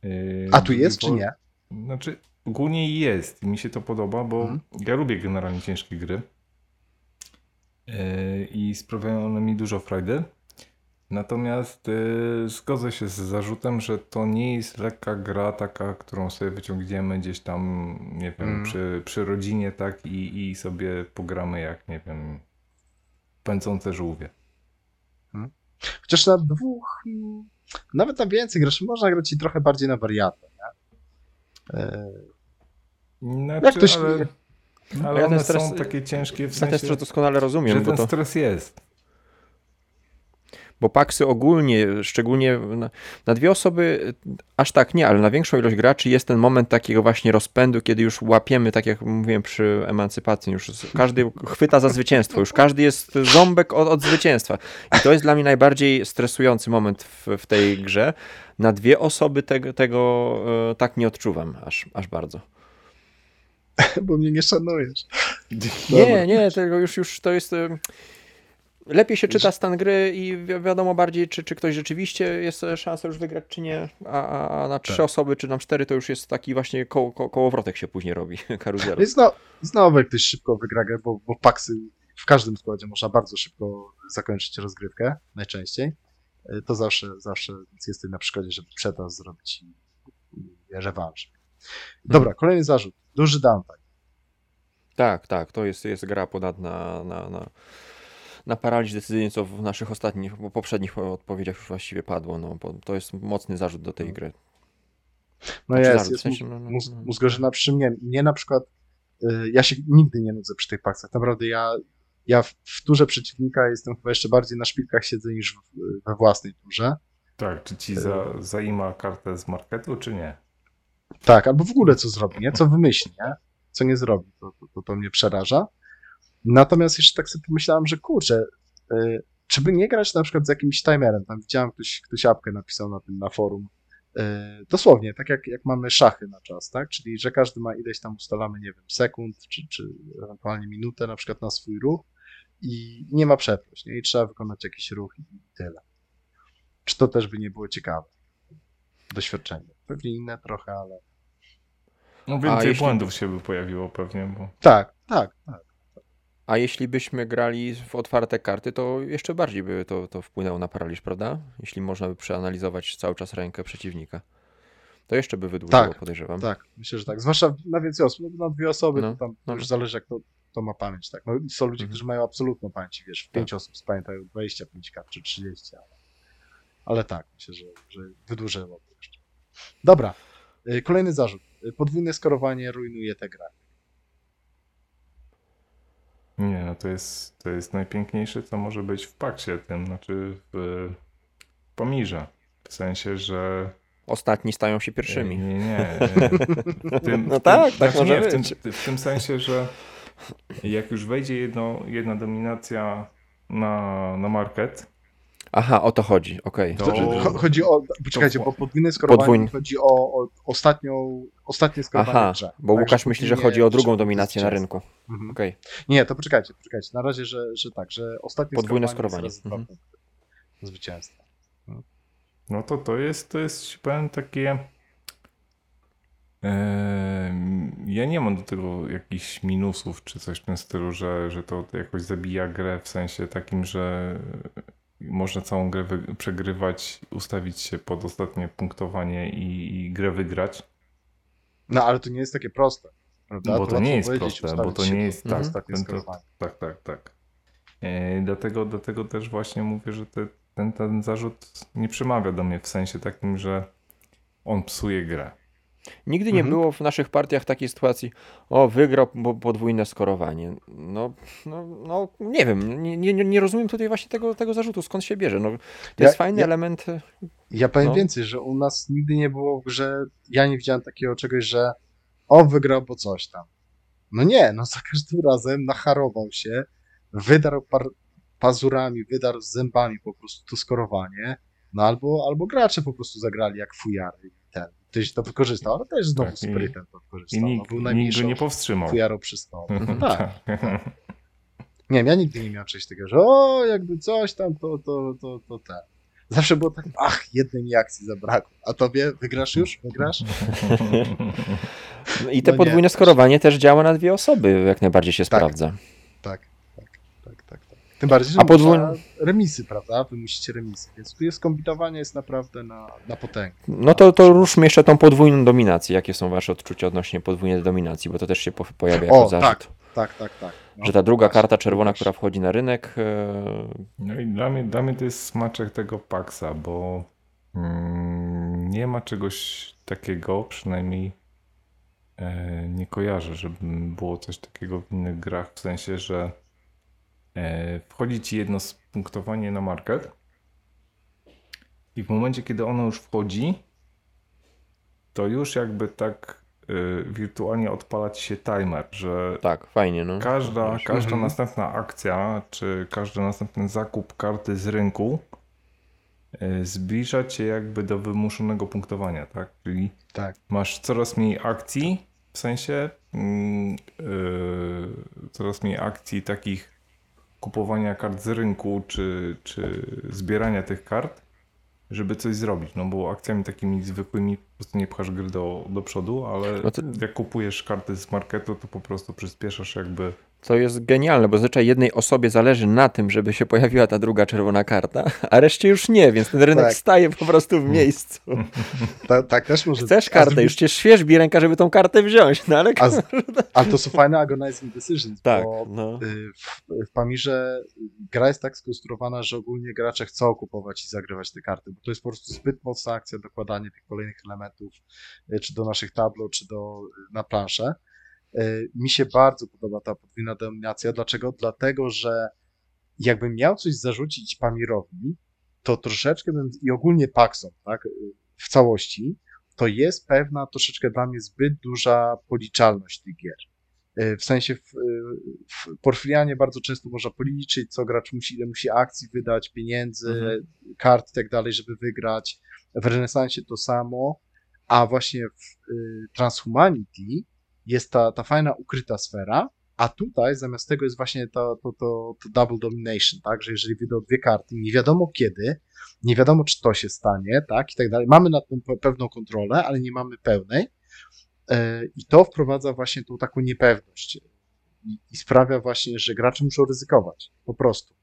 Yy, A tu jest, czy nie? Znaczy, ogólnie jest i mi się to podoba, bo mhm. ja lubię generalnie ciężkie gry yy, i sprawiają one mi dużo frajdy. Natomiast yy, zgodzę się z zarzutem, że to nie jest lekka gra taka, którą sobie wyciągniemy gdzieś tam, nie wiem, mm. przy, przy rodzinie, tak, i, i sobie pogramy jak, nie wiem, pędzące żółwie. Hmm. Chociaż na dwóch nawet na więcej graczy można grać i trochę bardziej na wariatę. Nie? E... Znaczy, Jak ktoś... ale, ale ja one stres, są takie ciężkie w sensie, ja ten stres doskonale rozumiem. Że ten to... stres jest bo paksy ogólnie, szczególnie na, na, dwie osoby, aż tak nie, ale na większą ilość graczy jest ten moment takiego właśnie rozpędu, kiedy już łapiemy, tak jak mówiłem przy emancypacji, już każdy chwyta za zwycięstwo, już każdy jest ząbek od, od zwycięstwa. I to jest dla mnie najbardziej stresujący moment w, w tej grze. Na dwie osoby tego, tego e, tak nie odczuwam aż, aż bardzo. Bo mnie nie szanujesz. Nie, nie, tego już, już to jest... E, lepiej się czyta stan gry i wi wiadomo bardziej, czy, czy ktoś rzeczywiście jest szansa już wygrać, czy nie. A, a na trzy tak. osoby, czy na cztery, to już jest taki właśnie ko ko kołowrotek się później robi, karuzela. Znowu, znowu jak ktoś szybko wygra grę, bo, bo paksy w każdym składzie można bardzo szybko zakończyć rozgrywkę, najczęściej. E, to zawsze, zawsze jest na przykładzie, żeby przetas zrobić i, i rewanż. Dobra, kolejny zarzut. Duży downtime. Tak, tak, to jest, jest gra podatna na, na, na paraliż decyzyjny, co w naszych ostatnich, poprzednich odpowiedziach już właściwie padło. No, bo to jest mocny zarzut do tej gry. No znaczy jest, zarzut, jest w sensie, no, no, no. przy mnie. Mnie na przykład, y, ja się nigdy nie nudzę przy tych paksach. Naprawdę ja, ja w, w turze przeciwnika jestem chyba jeszcze bardziej na szpilkach siedzę niż w, we własnej turze. Tak, czy ci za, y. zaima kartę z marketu, czy nie? Tak, albo w ogóle co zrobi, nie? Co wymyśli, nie? Co nie zrobi, to, to, to mnie przeraża. Natomiast jeszcze tak sobie pomyślałem, że kurczę, yy, czy by nie grać na przykład z jakimś timerem? Tam widziałem, ktoś, ktoś apkę napisał na tym, na forum. Yy, dosłownie, tak jak, jak mamy szachy na czas, tak? Czyli, że każdy ma ileś tam ustalamy, nie wiem, sekund, czy, czy ewentualnie minutę na przykład na swój ruch i nie ma przeproś, nie? I trzeba wykonać jakiś ruch i tyle. Czy to też by nie było ciekawe? Doświadczenie. Pewnie inne trochę, ale. No więcej jeśli... błędów się by pojawiło pewnie, bo. Tak, tak, tak. A jeśli byśmy grali w otwarte karty, to jeszcze bardziej by to, to wpłynęło na paraliż, prawda? Jeśli można by przeanalizować cały czas rękę przeciwnika. To jeszcze by wydłużyło, tak, podejrzewam. Tak, myślę, że tak. Zwłaszcza na więcej osób, no, na dwie osoby, no, to tam no. już zależy, jak to, to ma pamięć. Tak? No, są ludzie, mhm. którzy mają absolutną pamięć, wiesz, w pięć tak. osób spamiętają 25 kart czy 30, ale, ale tak, myślę, że, że wydłużyło jeszcze. Dobra, y, kolejny zarzut. Y, podwójne skorowanie rujnuje tę grę. Nie, no to jest, to jest najpiękniejsze, co może być w pakcie tym, znaczy w Pomirze. W sensie, że Ostatni stają się pierwszymi. Nie, nie. Tym, no tak, tak znaczy może nie, być. W tym, w tym sensie, że jak już wejdzie jedno, jedna dominacja na, na market, Aha, o to chodzi, okej. Okay. To... Chodzi o, poczekajcie, bo podwójne skorowanie Podwójn... chodzi o, o ostatnią, ostatnie skorowanie Aha, grze. bo tak, Łukasz myśli, że chodzi o drugą dominację na rynku. Mhm. Okay. Nie, to poczekajcie, poczekajcie. Na razie, że, że tak, że ostatnie podwójne skorowanie. skorowanie. Mhm. Zwycięstwo. No. no to to jest, to jest powiem takie... Ja nie mam do tego jakichś minusów czy coś w tym stylu, że, że to jakoś zabija grę w sensie takim, że można całą grę przegrywać, ustawić się pod ostatnie punktowanie i, i, grę wygrać. No ale to nie jest takie proste. Prawda? Bo to, to nie jest proste, bo to nie jest tak, to, tak, tak, tak. E, dlatego, dlatego też właśnie mówię, że te, ten, ten zarzut nie przemawia do mnie w sensie takim, że on psuje grę. Nigdy nie mhm. było w naszych partiach takiej sytuacji, o, wygrał podwójne skorowanie. No, no, no nie wiem, nie, nie, nie rozumiem tutaj właśnie tego, tego zarzutu, skąd się bierze. No, to ja, jest fajny ja, element. Ja powiem no. więcej, że u nas nigdy nie było grze, ja nie widziałem takiego czegoś, że o, wygrał, bo coś tam. No nie, no za każdym razem nacharował się, wydarł par, pazurami, wydarł zębami po prostu to skorowanie, no albo, albo gracze po prostu zagrali jak fujary ktoś to wykorzystał, ale też znowu tak, sprytem to wykorzystał. I no, nikt, no, był nikt go nie powstrzymał. Fujaro przy stole. tak. tak. Nie wiem, ja nigdy nie miałem czegoś takiego, że o, jakby coś tam, to, to, to, to ten. Zawsze było tak, ach, jednej mi akcji zabrakło. A tobie wygrasz już? Wygrasz? I te no podwójne nie, skorowanie też działa na dwie osoby, jak najbardziej się tak, sprawdza. Tak, tak, tak, tak. Tym bardziej, że A podwój... remisy, prawda? Wy musicie remisy, więc tu jest kombinowanie jest naprawdę na, na potęgę. No to, to ruszmy jeszcze tą podwójną dominację. Jakie są wasze odczucia odnośnie podwójnej dominacji, bo to też się pojawia jako o, zarzut. Tak, tak, tak. tak. No, że ta druga właśnie, karta czerwona, która wchodzi na rynek... E, no i dla mnie, dla mnie to jest smaczek tego paksa, bo mm, nie ma czegoś takiego, przynajmniej e, nie kojarzę, żeby było coś takiego w innych grach, w sensie, że wchodzi ci jedno spunktowanie na market i w momencie, kiedy ono już wchodzi, to już jakby tak y, wirtualnie odpala ci się timer, że tak, fajnie, no. każda, każda mhm. następna akcja, czy każdy następny zakup karty z rynku y, zbliża cię jakby do wymuszonego punktowania, tak? Czyli tak. masz coraz mniej akcji, w sensie yy, coraz mniej akcji takich kupowania kart z rynku, czy, czy zbierania tych kart, żeby coś zrobić. No bo akcjami takimi zwykłymi po prostu nie pchasz gry do, do przodu, ale No to- jak kupujesz karty z marketu, to po prostu przyspieszasz jakby To jest genialne, bo zazwyczaj jednej osobie zależy na tym, żeby się pojawiła ta druga czerwona karta, a reszcie już nie, więc ten rynek Tak. staje po prostu w miejscu. Ta, tak też może Chcesz a z kartę, już cię świeżbi ręka, żeby tą kartę wziąć, no ale... A z, ale to są fajne agonizing decisions, Tak, bo no. y, w, w Pamirze gra jest tak skonstruowana, że ogólnie gracze chcą kupować i zagrywać te karty, bo to jest po prostu zbyt mocna akcja dokładanie tych kolejnych elementów, y, czy do naszych tablo, czy do, na planszę. Y, Mi się bardzo podoba ta podwójna dominacja. Dlaczego? Dlatego, że jakbym miał coś zarzucić Pamirowi, to troszeczkę bym, i ogólnie Paxom, tak, y, w całości, to jest pewna troszeczkę dla mnie zbyt duża policzalność tych gier. Y, W sensie w, w Porfirianie bardzo często można policzyć, co gracz musi, ile musi akcji wydać, pieniędzy, Mhm. kart i tak dalej, żeby wygrać. W renesansie to samo, a właśnie w Transhumanity jest ta, ta fajna ukryta sfera, a tutaj zamiast tego jest właśnie to, to, to, to double domination, tak, że jeżeli wyjdą dwie karty, nie wiadomo kiedy, nie wiadomo czy to się stanie, tak, i tak dalej. Mamy nad tym pe- pewną kontrolę, ale nie mamy pełnej E, i to wprowadza właśnie tą taką niepewność i, i sprawia właśnie, że gracze muszą ryzykować, po prostu.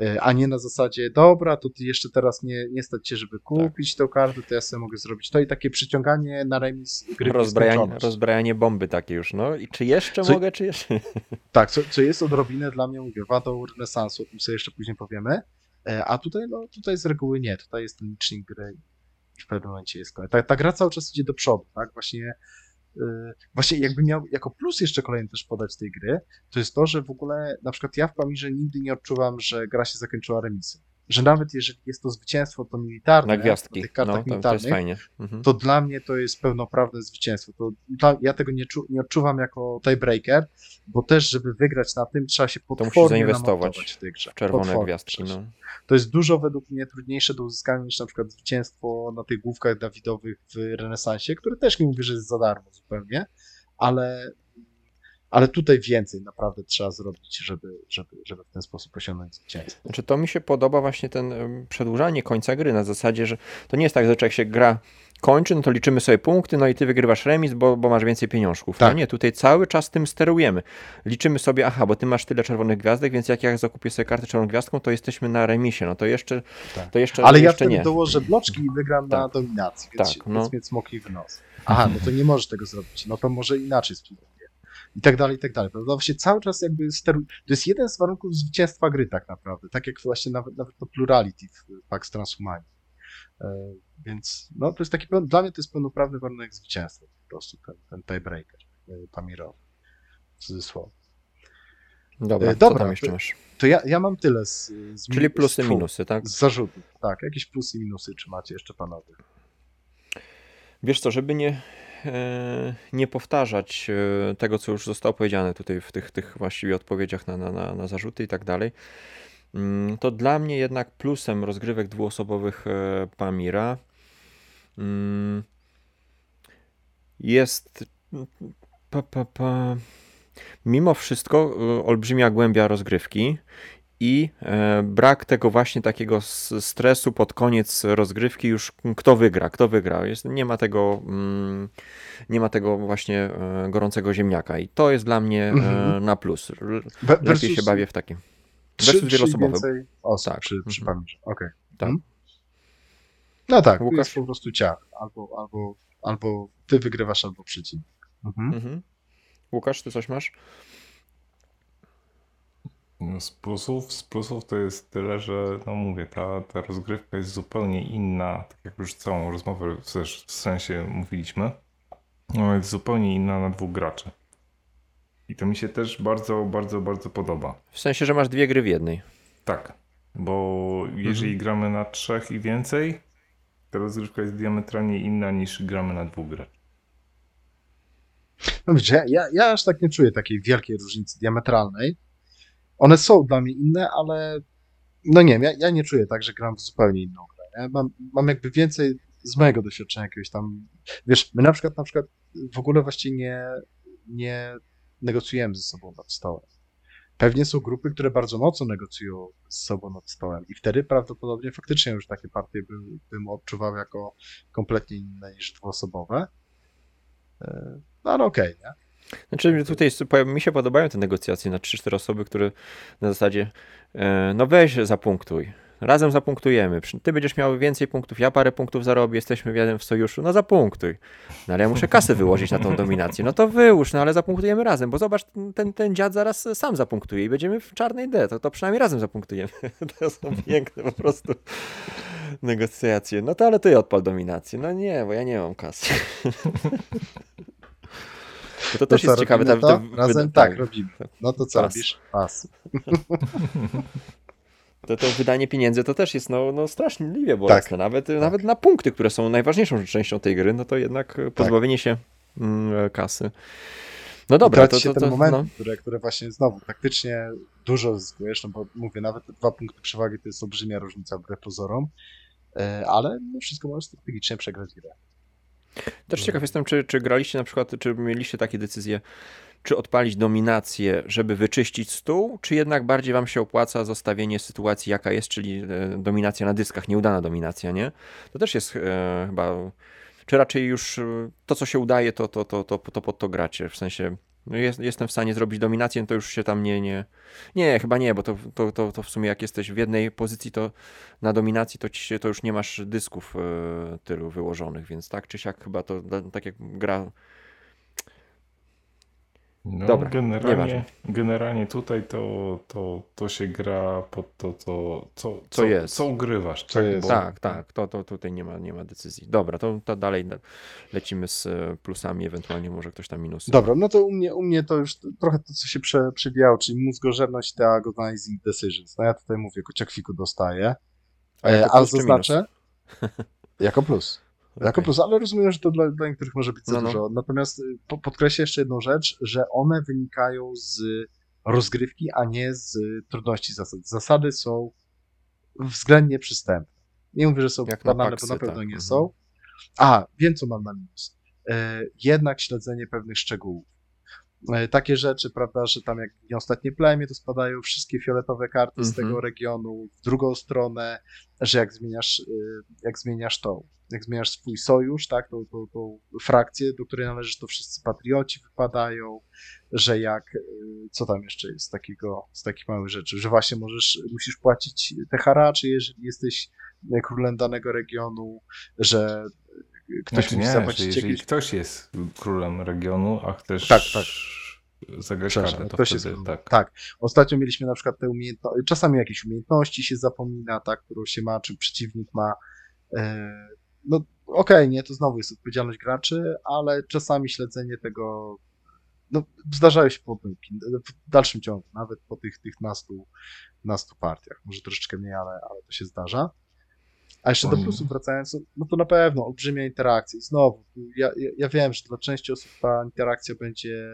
E, A nie na zasadzie, dobra, to ty jeszcze teraz nie, nie stać się, żeby kupić tę kartę, to ja sobie mogę zrobić to. I takie przyciąganie na remis gry Rozbrajanie, rozbrajanie bomby takie już, no. I czy jeszcze Co- mogę, czy jeszcze... Tak, co, co jest odrobinę dla mnie, mówię, wadą renesansu, o tym sobie jeszcze później powiemy, E, a tutaj, no, tutaj z reguły nie, tutaj jest ten licznik gry i w pewnym momencie jest koniec. Ta, ta gra cały czas idzie do przodu, tak, właśnie Właśnie jakby miał jako plus jeszcze kolejny też podać tej gry, to jest to, że w ogóle na przykład ja w Pamirze nigdy nie odczuwam, że gra się zakończyła remisem. Że nawet jeżeli jest to zwycięstwo to militarne, Na gwiazdki, na tych kartach no, to, to jest militarnych, fajnie. Mhm. to dla mnie to jest pełnoprawne zwycięstwo. To dla, ja tego nie, czu, nie odczuwam jako tiebreaker, bo też, żeby wygrać na tym, trzeba się musisz potwornie zainwestować namontować w tej grze. W czerwone Potwornie gwiazdki, no. To jest dużo według mnie trudniejsze do uzyskania niż na przykład zwycięstwo na tych główkach Dawidowych w renesansie, które też nie mówię, że jest za darmo zupełnie, ale, ale tutaj więcej naprawdę trzeba zrobić, żeby, żeby, żeby w ten sposób osiągnąć zwycięstwo. Znaczy to mi się podoba właśnie ten przedłużanie końca gry na zasadzie, że to nie jest tak, że jak się gra kończy, no to liczymy sobie punkty, no i ty wygrywasz remis, bo, bo masz więcej pieniążków. No Tak. nie, tutaj cały czas tym sterujemy. Liczymy sobie, aha, bo ty masz tyle czerwonych gwiazdek, więc jak ja zakupię sobie kartę czerwoną gwiazdką, to jesteśmy na remisie, no to jeszcze, Tak. to jeszcze, Ale ja jeszcze wtedy nie. dołożę bloczki i wygram na Tak. dominacji, więc, Tak, więc no. mnie smoki w nos. Aha, no to nie możesz tego zrobić, no to może inaczej. I tak dalej, i tak dalej. Prawda? Właśnie cały czas jakby steruj... To jest jeden z warunków zwycięstwa gry tak naprawdę, tak jak właśnie nawet, nawet to plurality w Pax Transhumani. E, więc no to jest taki, dla mnie to jest pełnoprawny warunek zwycięstwa po prostu, ten, ten tiebreaker e, Pamirowy, w cudzysłowie. Dobra, E, dobra, tam jeszcze masz? To ja, ja mam tyle z, z Czyli plusy, fu, minusy, tak? Z zarzutów, tak. Jakieś plusy i minusy, czy macie jeszcze panowie? Wiesz co, żeby nie, nie powtarzać e, tego, co już zostało powiedziane tutaj w tych, tych właściwie odpowiedziach na, na, na, zarzuty i tak dalej, mm, to dla mnie jednak plusem rozgrywek dwuosobowych e, Pamira mm, jest pa, pa, pa, mimo wszystko e, olbrzymia głębia rozgrywki i e, brak tego właśnie takiego stresu pod koniec rozgrywki już kto wygra, kto wygra. Jest, nie ma tego mm, nie ma tego właśnie e, gorącego ziemniaka i to jest dla mnie e, Mhm. na plus. Lepiej się bawię w takim. Trzy, Versus wieloosobowe. więcej osób Tak. przy, przy Mhm. Okej. Tak. Mhm. No tak, Łukasz? jest po prostu ciach. Albo, albo, albo ty wygrywasz, albo przeciwnik. Mhm. Mhm. Łukasz, ty coś masz? No z plusów, z plusów to jest tyle, że no mówię, ta, ta rozgrywka jest zupełnie inna, tak jak już całą rozmowę w, też w sensie mówiliśmy, no jest zupełnie inna na dwóch graczy. I to mi się też bardzo, bardzo, bardzo podoba. W sensie, że masz dwie gry w jednej. Tak, bo jeżeli gramy na trzech i więcej, ta rozgrywka jest diametralnie inna niż gramy na dwóch graczy. No widzicie, ja, ja aż tak nie czuję takiej wielkiej różnicy diametralnej. One są dla mnie inne, ale no nie wiem, ja, ja nie czuję tak, że gram w zupełnie inną grę. nie? Mam, mam jakby więcej z mojego doświadczenia jakiegoś tam, wiesz, my na przykład na przykład w ogóle właściwie nie, nie negocjujemy ze sobą nad stołem. pewnie są grupy, które bardzo mocno negocjują z sobą nad stołem i wtedy prawdopodobnie faktycznie już takie partie bym, bym odczuwał jako kompletnie inne niż dwuosobowe. E, no ale okej, okay, nie? Znaczy tutaj mi się podobają te negocjacje na 3-4 osoby, które na zasadzie e, no weź zapunktuj razem zapunktujemy. Ty będziesz miał więcej punktów, ja parę punktów zarobię, jesteśmy w jeden w sojuszu, no zapunktuj. No ale ja muszę kasę wyłożyć na tą dominację. No to wyłóż, no ale zapunktujemy razem, bo zobacz, ten, ten dziad zaraz sam zapunktuje i będziemy w czarnej D, to, to przynajmniej razem zapunktujemy. To są piękne po prostu negocjacje. No to ale ty odpal dominację. No nie, bo ja nie mam kasy. Bo to, to też jest ciekawe. To? Razem tak, tak, robimy. No to co Pas. robisz? Pas. to, to wydanie pieniędzy to też jest no, no straszliwie bolesne. Tak. Nawet, tak. nawet na punkty, które są najważniejszą częścią tej gry, no to jednak tak. pozbawienie się mm, kasy. No dobra, to, to, się to, ten moment, no. które, które właśnie znowu taktycznie dużo zyskujesz, no bo mówię, nawet dwa punkty przewagi to jest olbrzymia różnica wbrew pozorom, e, ale no wszystko możesz strategicznie przegrać grę. Też ciekaw jestem, czy, czy graliście na przykład, czy mieliście takie decyzje, czy odpalić dominację, żeby wyczyścić stół, czy jednak bardziej wam się opłaca zostawienie sytuacji, jaka jest, czyli e, dominacja na dyskach, nieudana dominacja, nie? To też jest e, chyba. Czy raczej już e, to, co się udaje, to, to, to, to, to pod to gracie? W sensie, jest, jestem w stanie zrobić dominację, to już się tam nie. Nie, nie chyba nie, bo to, to, to, to w sumie jak jesteś w jednej pozycji, to na dominacji to, ci, to już nie masz dysków e, tylu wyłożonych, więc tak czy siak chyba to tak jak gra no, Dobra, generalnie, generalnie tutaj to, to, to się gra pod to, co, co, co, jest. co ugrywasz. Co tak? jest. Bo... Tak, tak, to, to tutaj nie ma, nie ma decyzji. Dobra, to, to dalej lecimy z e, plusami, ewentualnie może ktoś tam minusy. Dobra, no to u mnie, u mnie to już trochę to, co się prze, przewijało, czyli mózgożerność te agonizing decisions. No ja tutaj mówię, kociakwiku dostaję, a, ja a zaznaczę jako plus. Jako plus, ale rozumiem, że to dla, dla niektórych może być za no, no. dużo. Natomiast y, po, podkreślę jeszcze jedną rzecz, że one wynikają z rozgrywki, a nie z trudności zasad. Zasady są względnie przystępne. Nie mówię, że są Jak banalne, bo na pewno tak. nie mhm. są. A, wiem, co mam na minus. E, jednak śledzenie pewnych szczegółów. E, takie rzeczy, prawda, że tam jak ostatnie plemię, to spadają wszystkie fioletowe karty z tego mhm. regionu w drugą stronę, że jak zmieniasz, e, jak zmieniasz tą, jak zmieniasz swój sojusz, tak, tą, tą, tą frakcję, do której należysz, to wszyscy patrioci wypadają, że jak, e, co tam jeszcze jest z takiego, z takich małych rzeczy, że właśnie możesz, musisz płacić te haracze, jeżeli jesteś królem danego regionu, że ktoś znaczy, musi zapłacić jeżeli jakieś... ktoś jest królem regionu, a chcesz tak, tak. zagrać kartę, to ktoś wtedy, jest, tak. tak. Ostatnio mieliśmy na przykład te umiejętności, czasami jakieś umiejętności się zapomina, tak, którą się ma, czy przeciwnik ma. E, no okej, okay, nie, to znowu jest odpowiedzialność graczy, ale czasami śledzenie tego no, zdarzają się pomyłki w dalszym ciągu, nawet po tych, tych nastu, nastu partiach. Może troszeczkę mniej, ale, ale to się zdarza. A jeszcze do plusów wracając, no to na pewno olbrzymia interakcja. Znowu, ja, ja, wiem, że dla części osób ta interakcja będzie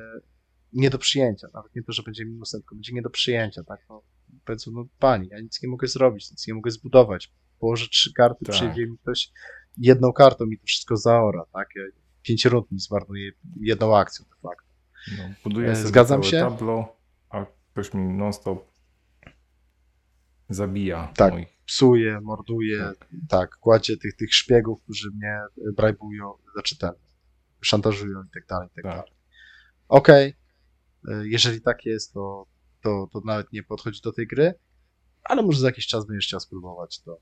nie do przyjęcia. Nawet nie to, że będzie minusem, tylko będzie nie do przyjęcia. Tak? No, powiedzmy, no pani, ja nic nie mogę zrobić, nic nie mogę zbudować. Położę trzy karty, tak. przyjdzie mi ktoś jedną kartą mi to wszystko zaora. Tak? Ja, pięć rund mi zmarnuje jedną akcją de facto. No, buduję e, sobie Zgadzam się. tablo, a ktoś mi non-stop zabija tak. moich psuje, morduje, tak, tak kładzie tych, tych szpiegów, którzy mnie brajbują, znaczy ten, szantażują i tak dalej, i tak, tak. dalej. Okej, okay. jeżeli tak jest, to, to, to nawet nie podchodzi do tej gry, ale może za jakiś czas będziesz chciał spróbować, to,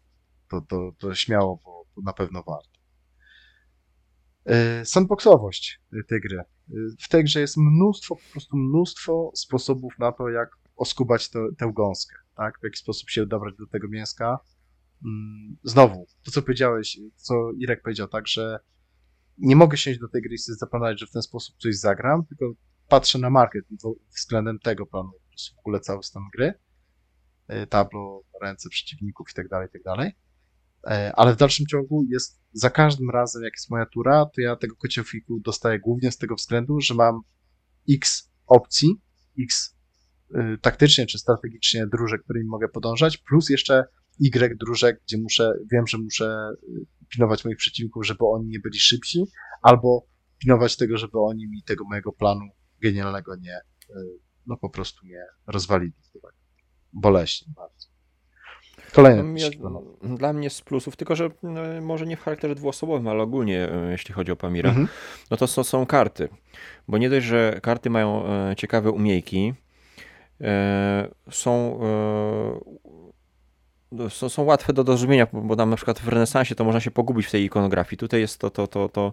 to, to, to śmiało, bo na pewno warto. E, sandboxowość tej gry. E, w tej grze jest mnóstwo, po prostu mnóstwo sposobów na to, jak oskubać tę gąskę tak? W jaki sposób się dobrać do tego mięska. Mm, znowu, to co powiedziałeś, co Irek powiedział, tak, że nie mogę siąść do tej gry i zaplanować, że w ten sposób coś zagram, tylko patrzę na market względem tego planu, w ogóle cały stan gry, e, tablo, ręce przeciwników i tak dalej, i tak dalej. E, ale w dalszym ciągu jest, za każdym razem jak jest moja tura, to ja tego kociofiku dostaję głównie z tego względu, że mam x opcji, x taktycznie czy strategicznie dróżek, którymi mogę podążać, plus jeszcze Y dróżek, gdzie muszę, wiem, że muszę y, pilnować moich przeciwników, żeby oni nie byli szybsi, albo pilnować tego, żeby oni mi tego mojego planu genialnego nie, y, no po prostu mnie rozwalili. Boleśnie bardzo. Kolejne No, ja, Dla mnie z plusów, tylko że może nie w charakterze dwuosobowym, ale ogólnie jeśli chodzi o Pamira, Mhm. no to są, są karty. Bo nie dość, że karty mają ciekawe umiejki, są, e, są, są łatwe do, zrozumienia, bo tam na przykład w renesansie to można się pogubić w tej ikonografii. Tutaj jest to, to, to, to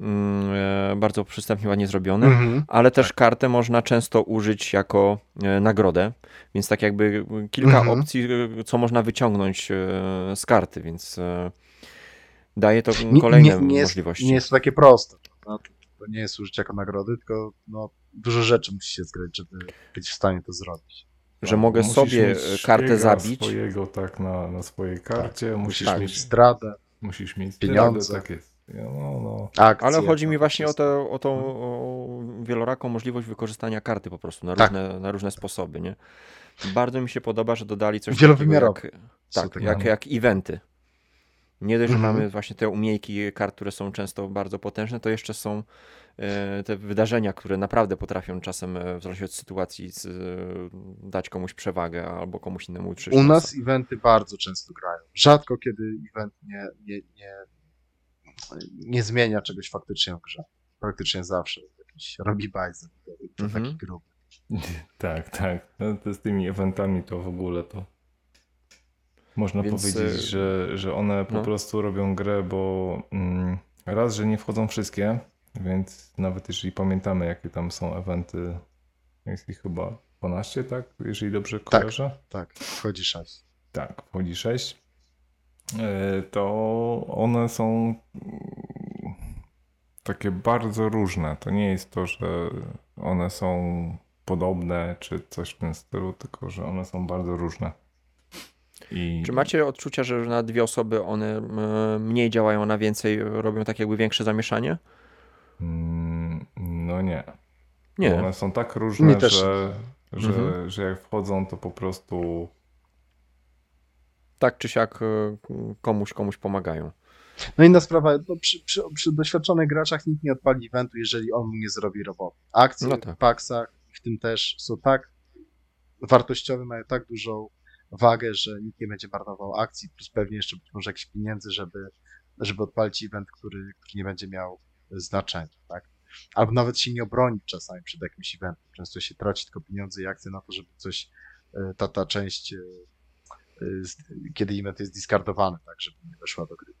mm, e, bardzo przystępnie, ładnie zrobione. Mhm. Ale też kartę można często użyć jako e, nagrodę, więc tak jakby kilka Mhm. opcji, e, co można wyciągnąć e, z karty, więc e, daje to Nie- kolejne nie, nie jest, możliwości. Nie jest to takie proste. No, to, nie jest użycie jako nagrody, tylko no, dużo rzeczy musi się zgrać, żeby być w stanie to zrobić. że mogę sobie e, kartę zabić. swojego tak na, na swojej karcie, musisz, Musisz tak. mieć zdradę, musisz mieć pieniądze. zdradę, tak jest. No, no. akcje. Ale chodzi mi no, właśnie o, to, o tą o wieloraką możliwość wykorzystania karty po prostu na Tak. różne, na różne sposoby, nie? Bardzo mi się podoba, że dodali coś takiego jak, tak, jak, jak eventy. Nie dość, że Mhm. mamy właśnie te umiejki kart, które są często bardzo potężne, to jeszcze są e, te wydarzenia, które naprawdę potrafią czasem, e, w zależności od sytuacji, z, e, dać komuś przewagę albo komuś innemu utrzymać. U nas eventy bardzo często grają. Rzadko kiedy event nie, nie, nie, nie zmienia czegoś faktycznie w grze. Praktycznie zawsze. Jakiś robi bajzer. To, to Mhm. taki gruby. Tak, tak. No, to z tymi eventami to w ogóle to można Więc, powiedzieć, e, że, że one po no. prostu robią grę, bo mm, raz, że nie wchodzą wszystkie, więc nawet jeżeli pamiętamy, jakie tam są eventy, jest ich chyba 12, tak? Jeżeli dobrze kojarzę. Tak, wchodzi sześć. Tak, wchodzi 6. To one są mm, takie bardzo różne. To nie jest to, że one są podobne czy coś w tym stylu, tylko że one są bardzo różne. I Czy macie odczucia, że na dwie osoby one e, mniej działają, na więcej robią tak jakby większe zamieszanie? Mm, No nie. Bo Nie. One są tak różne, też. że, że, Mhm. że jak wchodzą, to po prostu Tak czy siak e, komuś, komuś pomagają. No inna sprawa, przy, przy, przy doświadczonych graczach nikt nie odpali eventu, jeżeli on mu nie zrobi roboty. Akcje No tak. w paksach, w tym też są tak wartościowe, mają tak dużą wagę, że nikt nie będzie marnował akcji, plus pewnie jeszcze być może jakichś pieniędzy, żeby, żeby odpalić event, który, który nie będzie miał znaczenia, tak? Albo nawet się nie obronić czasami przed jakimś eventem. Często się traci tylko pieniądze i akcje na to, żeby coś, e, ta, ta część, e, e, kiedy event jest discardowany, tak, żeby nie weszła do gry.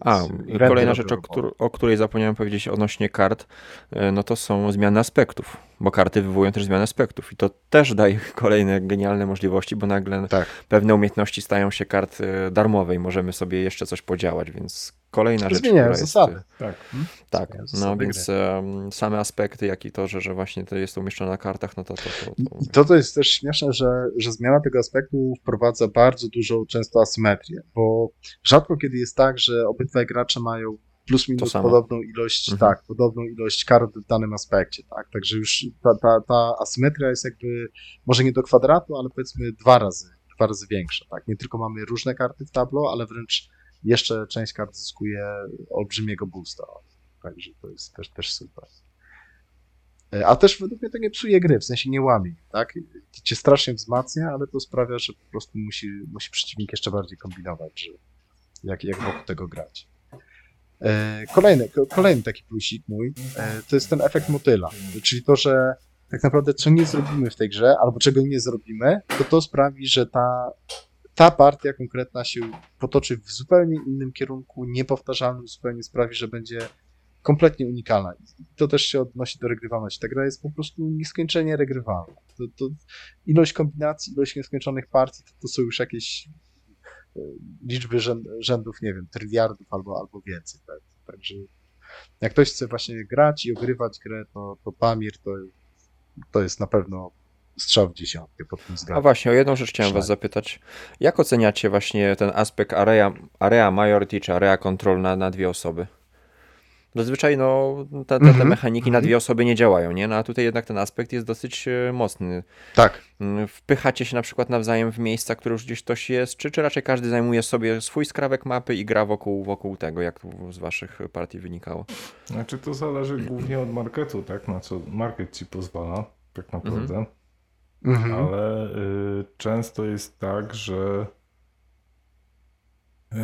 A, kolejna rzecz, o, któr- o której zapomniałem powiedzieć odnośnie kart, e, no to są zmiany aspektów, bo karty wywołują też zmiany aspektów i to też daje kolejne genialne możliwości, bo nagle Tak. pewne umiejętności stają się kart e, darmowe i możemy sobie jeszcze coś podziałać, więc kolejna rzecz, Zmieniają która jest... zasady. tak. Tak, Zmieniają no więc em, same aspekty, jak i to, że, że właśnie to jest umieszczone na kartach, no to to, to, to I to, to jest też śmieszne, że, że zmiana tego aspektu wprowadza bardzo dużą często asymetrię, bo rzadko kiedy jest tak, że obydwaj gracze mają plus minus podobną ilość, Mhm. tak, podobną ilość kart w danym aspekcie, tak, także już ta, ta, ta asymetria jest jakby, może nie do kwadratu, ale powiedzmy dwa razy, dwa razy większa, tak, nie tylko mamy różne karty w tablo, ale wręcz jeszcze część kart zyskuje olbrzymiego boosta, także to jest też, też super. E, A też według mnie to nie psuje gry, w sensie nie łamie, tak? Cię strasznie wzmacnia, ale to sprawia, że po prostu musi, musi przeciwnik jeszcze bardziej kombinować, że jak, jak wokół tego grać. E, Kolejny, ko- kolejny taki plusik mój, e, to jest ten efekt motyla, czyli to, że tak naprawdę co nie zrobimy w tej grze, albo czego nie zrobimy, to to sprawi, że ta, ta partia konkretna się potoczy w zupełnie innym kierunku, niepowtarzalnym, zupełnie sprawi, że będzie kompletnie unikalna. I to też się odnosi do regrywalności. Ta gra jest po prostu nieskończenie regrywalna. To, to ilość kombinacji, ilość nieskończonych partii, to, to są już jakieś e, liczby rzęd, rzędów, nie wiem, tryliardów albo, albo więcej. Tak? Także jak ktoś chce właśnie grać i ogrywać grę, to, to Pamir to, to jest na pewno strzał w dziesiątkę pod tym A względem. właśnie, o jedną rzecz chciałem was zapytać. Jak oceniacie właśnie ten aspekt area, area majority czy area control na, na dwie osoby? Zazwyczaj no, te, te, te Mhm, mechaniki na mhm. dwie osoby nie działają, nie? No a tutaj jednak ten aspekt jest dosyć e, mocny. Tak, Mm, Wpychacie się na przykład nawzajem w miejsca, które już gdzieś ktoś jest, czy, czy raczej każdy zajmuje sobie swój skrawek mapy i gra wokół, wokół tego, jak z waszych partii wynikało? Znaczy to zależy głównie od marketu, tak? Na co market ci pozwala. tak naprawdę. Mhm. Ale y, często jest tak, że y,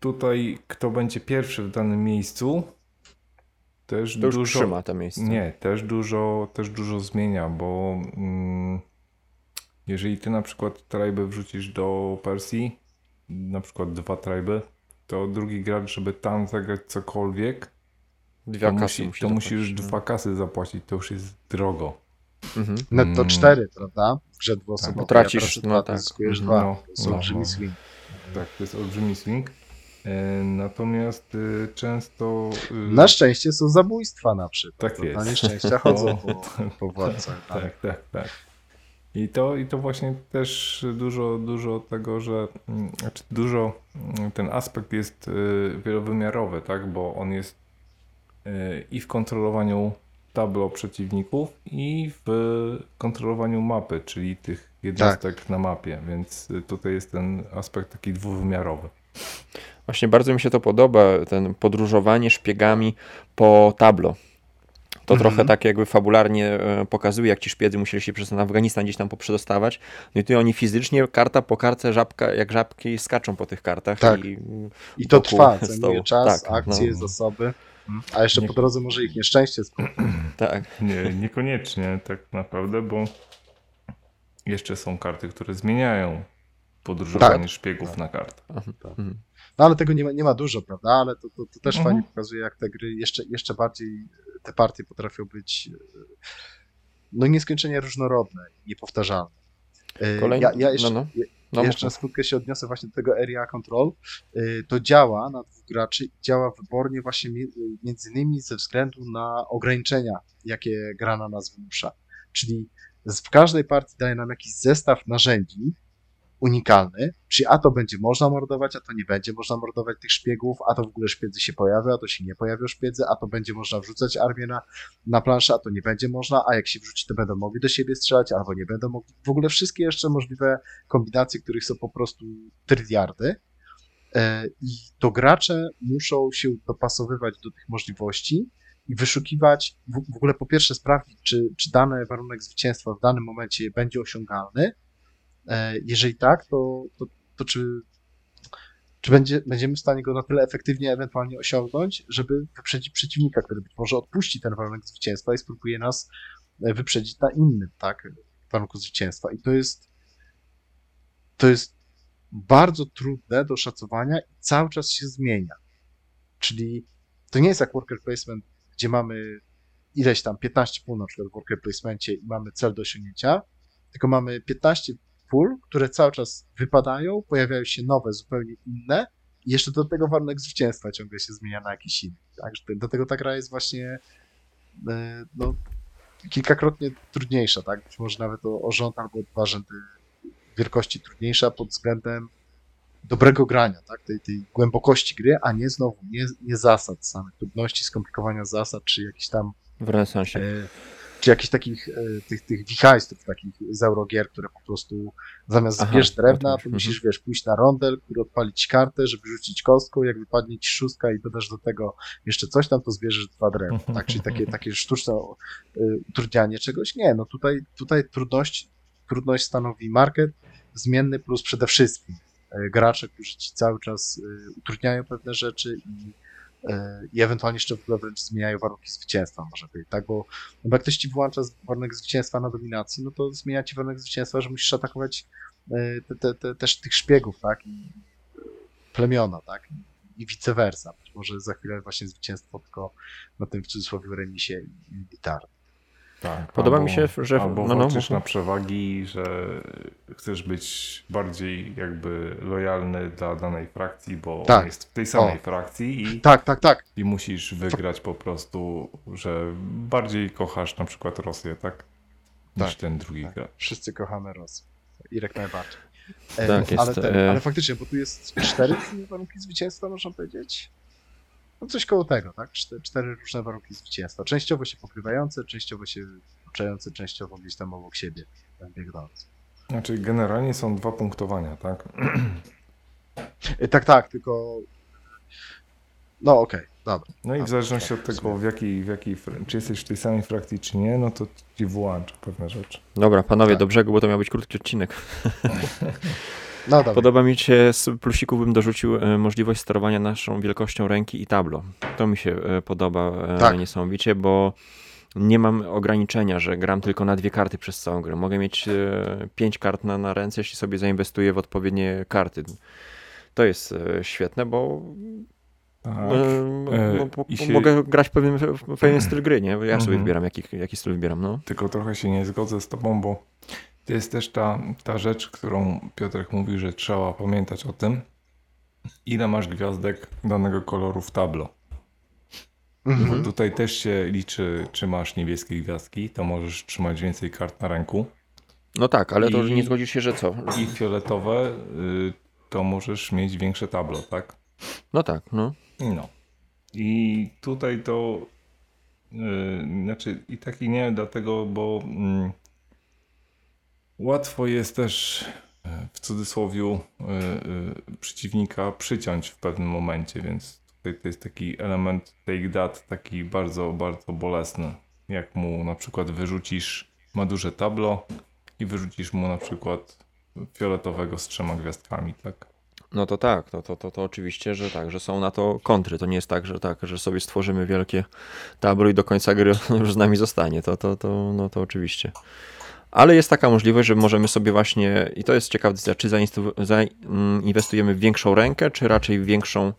tutaj kto będzie pierwszy w danym miejscu też To dużo trzyma to miejsce. nie, też dużo, też dużo zmienia, bo mm, jeżeli ty na przykład tryby wrzucisz do Persji, na przykład dwa tryby, to drugi gracz, żeby tam zagrać cokolwiek, Dwie to, musi, musi to musisz już no. dwa kasy zapłacić, to już jest drogo. Mhm. Netto Mm. cztery, prawda? W grze dwuosobowej. Bo tracisz, a teraz no tak. zyskujesz Mhm. dwa. No, To jest no, olbrzymi no. swing. Tak, to jest olbrzymi swing. E, Natomiast y, często. y, Na szczęście są zabójstwa na przykład. Tak jest. Na nieszczęścia chodzą po, po władcach. Tak. Tak, tak, tak. I to, I to właśnie też dużo, dużo tego, że mm, znaczy dużo mm, ten aspekt jest y, wielowymiarowy, tak? Bo on jest y, i w kontrolowaniu tablo przeciwników, i w kontrolowaniu mapy, czyli tych jednostek na mapie, więc y, tutaj jest ten aspekt taki dwuwymiarowy. Właśnie bardzo mi się to podoba, ten podróżowanie szpiegami po tablo. To Mhm. trochę tak jakby fabularnie e, pokazuje, jak ci szpiedzy musieli się przez ten Afganistan gdzieś tam poprzedostawać. No i tu oni fizycznie, karta po kartce, żabka, jak żabki skaczą po tych kartach. Tak. I, I to trwa, zajmuje czas, Tak, akcje, no. zasoby. A jeszcze Nie- po drodze może ich nieszczęście spotkać. tak. Nie, niekoniecznie tak naprawdę, bo jeszcze są karty, które zmieniają podróżowanie Tak. szpiegów na kartę. Mhm. No ale tego nie ma, nie ma dużo, prawda? Ale to, to, to też Mhm. fajnie pokazuje, jak te gry jeszcze, jeszcze bardziej, te partie potrafią być e, no nieskończenie różnorodne, niepowtarzalne. E, Kolejny- Ja, ja jeszcze, no, no. No, jeszcze na skrótkę się odniosę właśnie do tego area control. Y, To działa na dwóch graczy działa wybornie właśnie mi- między innymi ze względu na ograniczenia, jakie gra na nas wymusza. Czyli w każdej partii daje nam jakiś zestaw narzędzi unikalny, czyli a to będzie można mordować, a to nie będzie można mordować tych szpiegów, a to w ogóle szpiedzy się pojawią, a to się nie pojawią szpiedzy, a to będzie można wrzucać armię na, na planszę, a to nie będzie można, a jak się wrzuci, to będą mogli do siebie strzelać, albo nie będą mogli. W ogóle wszystkie jeszcze możliwe kombinacje, których są po prostu tryliardy. E, I to gracze muszą się dopasowywać do tych możliwości i wyszukiwać, w, w ogóle po pierwsze sprawdzić, czy, czy dany warunek zwycięstwa w danym momencie będzie osiągalny. E, Jeżeli tak, to, to, to czy, czy będzie, będziemy w stanie go na tyle efektywnie ewentualnie osiągnąć, żeby wyprzedzić przeciwnika, który być może odpuści ten warunek zwycięstwa i spróbuje nas e, wyprzedzić na innym, tak, warunku zwycięstwa. I to jest, to jest bardzo trudne do szacowania i cały czas się zmienia. Czyli to nie jest jak worker placement, gdzie mamy ileś tam 15 pól na przykład w worker placemencie i mamy cel do osiągnięcia, tylko mamy 15 pól, które cały czas wypadają, pojawiają się nowe, zupełnie inne i jeszcze do tego warunek zwycięstwa ciągle się zmienia na jakiś inny. Tak? Że Do tego ta gra jest właśnie e, no, kilkakrotnie trudniejsza, tak? Być może nawet o, o rząd albo dwa rzędy wielkości trudniejsza pod względem dobrego grania, tak? tej, tej głębokości gry, a nie znowu, nie, nie zasad samych, trudności, skomplikowania zasad, czy jakichś tam W renesansie. e, czy jakichś takich e, tych, tych wichajstów, takich z Eurogier, które po prostu zamiast Aha, zbierz drewna, to musisz, wiesz, pójść na rondel, który odpalić kartę, żeby rzucić kostką, jak wypadnie ci szóstka i dodasz do tego jeszcze coś tam, to zbierzesz dwa drewna, tak? Czyli takie, takie sztuczne e, utrudnianie czegoś. Nie, no tutaj, tutaj trudność, trudność stanowi market zmienny plus przede wszystkim e, gracze, którzy ci cały czas utrudniają pewne rzeczy i i ewentualnie jeszcze w ogóle wręcz zmieniają warunki zwycięstwa, może być, tak? Bo, no bo jak ktoś ci włącza warunek zwycięstwa na dominacji, no to zmienia ci warunek zwycięstwa, że musisz atakować e, te, te, te, też tych szpiegów, tak? I e, plemiona, tak? I, vice versa. Być może za chwilę właśnie zwycięstwo tylko na tym w cudzysłowie remisie i, i. Tak, Podoba albo, mi się, że- Albo no, no, na przewagi, że chcesz być bardziej jakby lojalny dla danej frakcji, bo Tak. on jest w tej samej O. frakcji i, Tak, tak, tak. i musisz wygrać po prostu, że bardziej kochasz na przykład Rosję, tak? Niż Tak, ten drugi tak. gracz. Wszyscy kochamy Rosję. Irek najbardziej. E, Tak, jest, ale, ten, e, ale faktycznie, bo tu jest cztery warunki zwycięstwa, można powiedzieć. No coś koło tego, tak? Cztery, cztery różne warunki zwycięstwa. Częściowo się pokrywające, częściowo się włączające, częściowo gdzieś tam obok siebie tak biegnące. Znaczy generalnie są dwa punktowania, tak? E, Tak, tak, tylko No okej, dobra. No i w zależności tak, od tego, rozumiem. w jakiej, w jakiej, czy jesteś w tej samej frakcji, czy nie, no to ci włącza pewne rzeczy. Dobra, panowie, Tak. do brzegu, bo to miał być krótki odcinek. No. Podoba mi się, z plusików bym dorzucił e, możliwość sterowania naszą wielkością ręki i tablo. To mi się e, podoba e, Tak. niesamowicie, bo nie mam ograniczenia, że gram tylko na dwie karty przez całą grę. Mogę mieć pięć kart na, na ręce, jeśli sobie zainwestuję w odpowiednie karty. To jest świetne, bo Tak. bo- bo- i bo się- mogę grać w pewien, w pewien styl gry, nie? Ja sobie Mhm. wybieram, jaki, jaki styl wybieram, no. Tylko trochę się nie zgodzę z tobą, bo to jest też ta, ta rzecz, którą Piotrek mówi, że trzeba pamiętać o tym, ile masz gwiazdek danego koloru w tablo. Mhm. Tutaj też się liczy, czy masz niebieskie gwiazdki, to możesz trzymać więcej kart na ręku. No tak, ale to I- nie zgodzisz się, że co? I fioletowe, y, to możesz mieć większe tablo, tak? No tak, no. No. I tutaj to. Yy, znaczy, i taki nie, dlatego, bo mm, łatwo jest też e, w cudzysłowie yy, yy, przeciwnika przyciąć w pewnym momencie, więc tutaj to jest taki element take that, taki bardzo, bardzo bolesny. Jak mu na przykład wyrzucisz, ma duże tablo i wyrzucisz mu na przykład fioletowego z trzema gwiazdkami, tak? No to tak, to, to, to, to oczywiście, że tak, że są na to kontry. To nie jest tak, że tak, że sobie stworzymy wielkie tablo i do końca gry już z nami zostanie. To, to, to, no to oczywiście. Ale jest taka możliwość, że możemy sobie właśnie, i to jest ciekawa decyzja, czy zainwestujemy w większą rękę, czy raczej w większą,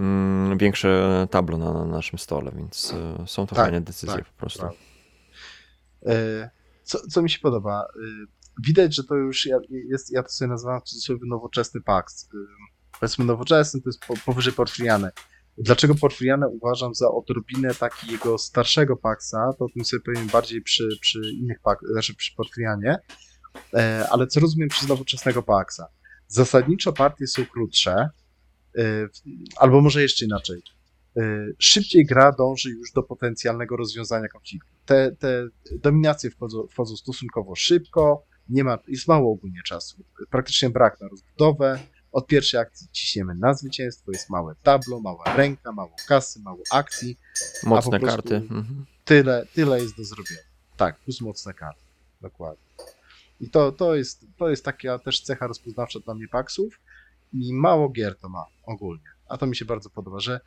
mm, większe tablo na, na naszym stole, więc e, są to Tak, fajne decyzje tak, po prostu. prawda. E, Co, co mi się podoba? E, Widać, że to już jest, ja to sobie nazywam w cudzysłowie nowoczesny pakt. Powiedzmy nowoczesny, to jest po, powyżej porfiriane. Dlaczego porfiriane uważam za odrobinę takiego starszego paksa, to o tym sobie powiem bardziej przy, przy innych pak, znaczy przy porfirianie, E, ale co rozumiem przez nowoczesnego paksa? Zasadniczo partie są krótsze, e, albo może jeszcze inaczej. E, Szybciej gra dąży już do potencjalnego rozwiązania konfliktu. Te, te dominacje wchodzą, wchodzą stosunkowo szybko, nie ma, jest mało ogólnie czasu. Praktycznie brak na rozbudowę. Od pierwszej akcji ciśniemy na zwycięstwo, jest małe tablo, mała ręka, mało kasy, mało akcji. Mocne karty. Mhm. Tyle, tyle jest do zrobienia. Tak, plus mocne karty. Dokładnie. I to, to, jest, to jest taka też cecha rozpoznawcza dla mnie paksów i mało gier to ma ogólnie. A to mi się bardzo podoba, że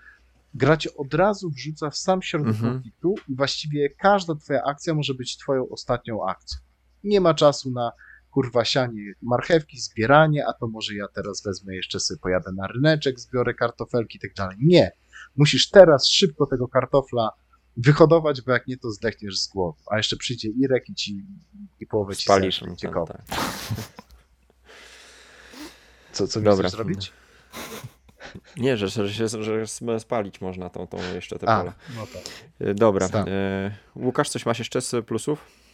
gra cię od razu wrzuca w sam środek Mhm. konfliktu i właściwie każda twoja akcja może być twoją ostatnią akcją. Nie ma czasu na kurwa sianie marchewki, zbieranie, a to może ja teraz wezmę jeszcze sobie, pojadę na ryneczek, zbiorę kartofelki i tak dalej. Nie. Musisz teraz szybko tego kartofla wyhodować, bo jak nie, to zdechniesz z głodu. A jeszcze przyjdzie Irek i ci i połowę ci Spalisz. no, ciekawe. tak. Co, co mi Dobra. zrobić? Nie, że, że, się, że spalić można tą, tą jeszcze te A, pole. no tak. Dobra. E, Łukasz, coś masz jeszcze z plusów?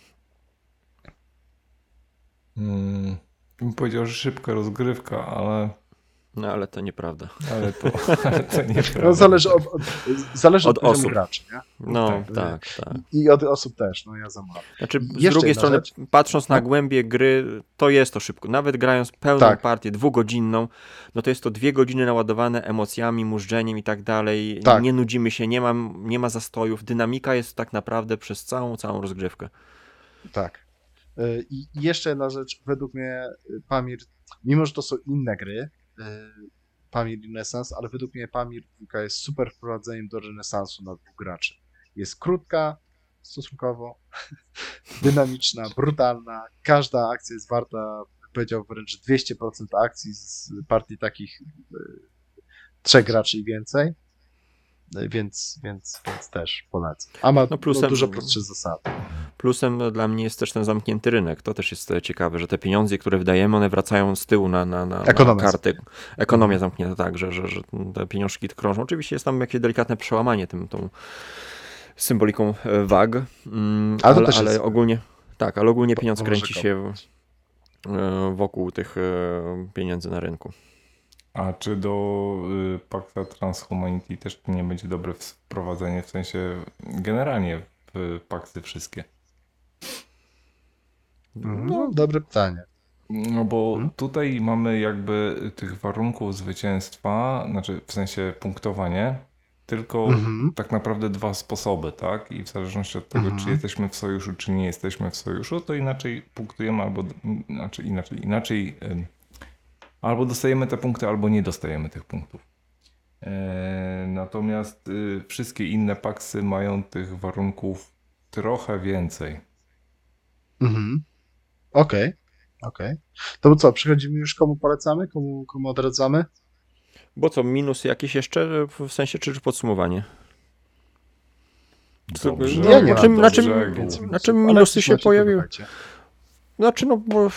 Mm, bym powiedział, że szybka rozgrywka, ale, No ale to nieprawda. ale to, ale to nie No zależy od, od, zależy od, Od osób. graczy, nie? No, Tak. tak, tak. I od osób też, no ja zamawiam. Znaczy, z drugiej strony, rzecz. patrząc na głębię gry, to jest to szybko. Nawet grając pełną Tak. partię, dwugodzinną, no to jest to dwie godziny naładowane emocjami, mużdżeniem i tak dalej. Tak. Nie nudzimy się, nie ma, nie ma zastojów. Dynamika jest tak naprawdę przez całą, całą rozgrywkę. Tak. Y, I jeszcze jedna rzecz, według mnie Pamir, mimo że to są inne gry, y, Pamir Renesans, ale według mnie Pamir dwójka jest super wprowadzeniem do renesansu na dwóch graczy. Jest krótka, stosunkowo, dynamiczna, brutalna, każda akcja jest warta, powiedział wręcz 200% akcji z partii takich y, trzech graczy i więcej. Więc, więc, więc też polecam. A ma No plusem- dużo prostsze zasady. Plusem dla mnie jest też ten zamknięty rynek. To też jest e, ciekawe, że te pieniądze, które wydajemy, one wracają z tyłu na, na, na, na karty. Ekonomia zamknięta, tak, że, że, że te pieniążki krążą. Oczywiście jest tam jakieś delikatne przełamanie tym, tą symboliką e, wag, mm, Ale ale, ale ogólnie tak, ale ogólnie pieniądz kręci się e, wokół tych pieniędzy na rynku. A czy do y, Pakta Transhumanity też nie będzie dobre wprowadzenie, w sensie generalnie w pakty wszystkie? No, dobre pytanie. No bo Mhm. tutaj mamy jakby tych warunków zwycięstwa, znaczy w sensie punktowanie, tylko Mhm. tak naprawdę dwa sposoby, tak? I w zależności od tego, Mhm. czy jesteśmy w sojuszu, czy nie jesteśmy w sojuszu, to inaczej punktujemy, albo znaczy inaczej, inaczej albo dostajemy te punkty, albo nie dostajemy tych punktów. E, natomiast y, wszystkie inne paksy mają tych warunków trochę więcej. Mhm. Okej, okej. To co, przechodzimy już komu polecamy, komu, komu odradzamy? Bo co, minus jakieś jeszcze, w sensie, czy, czy podsumowanie? Dobrze, no, Ja nie na czym, na czym, na czym minusy się pojawiły? Znaczy, no bo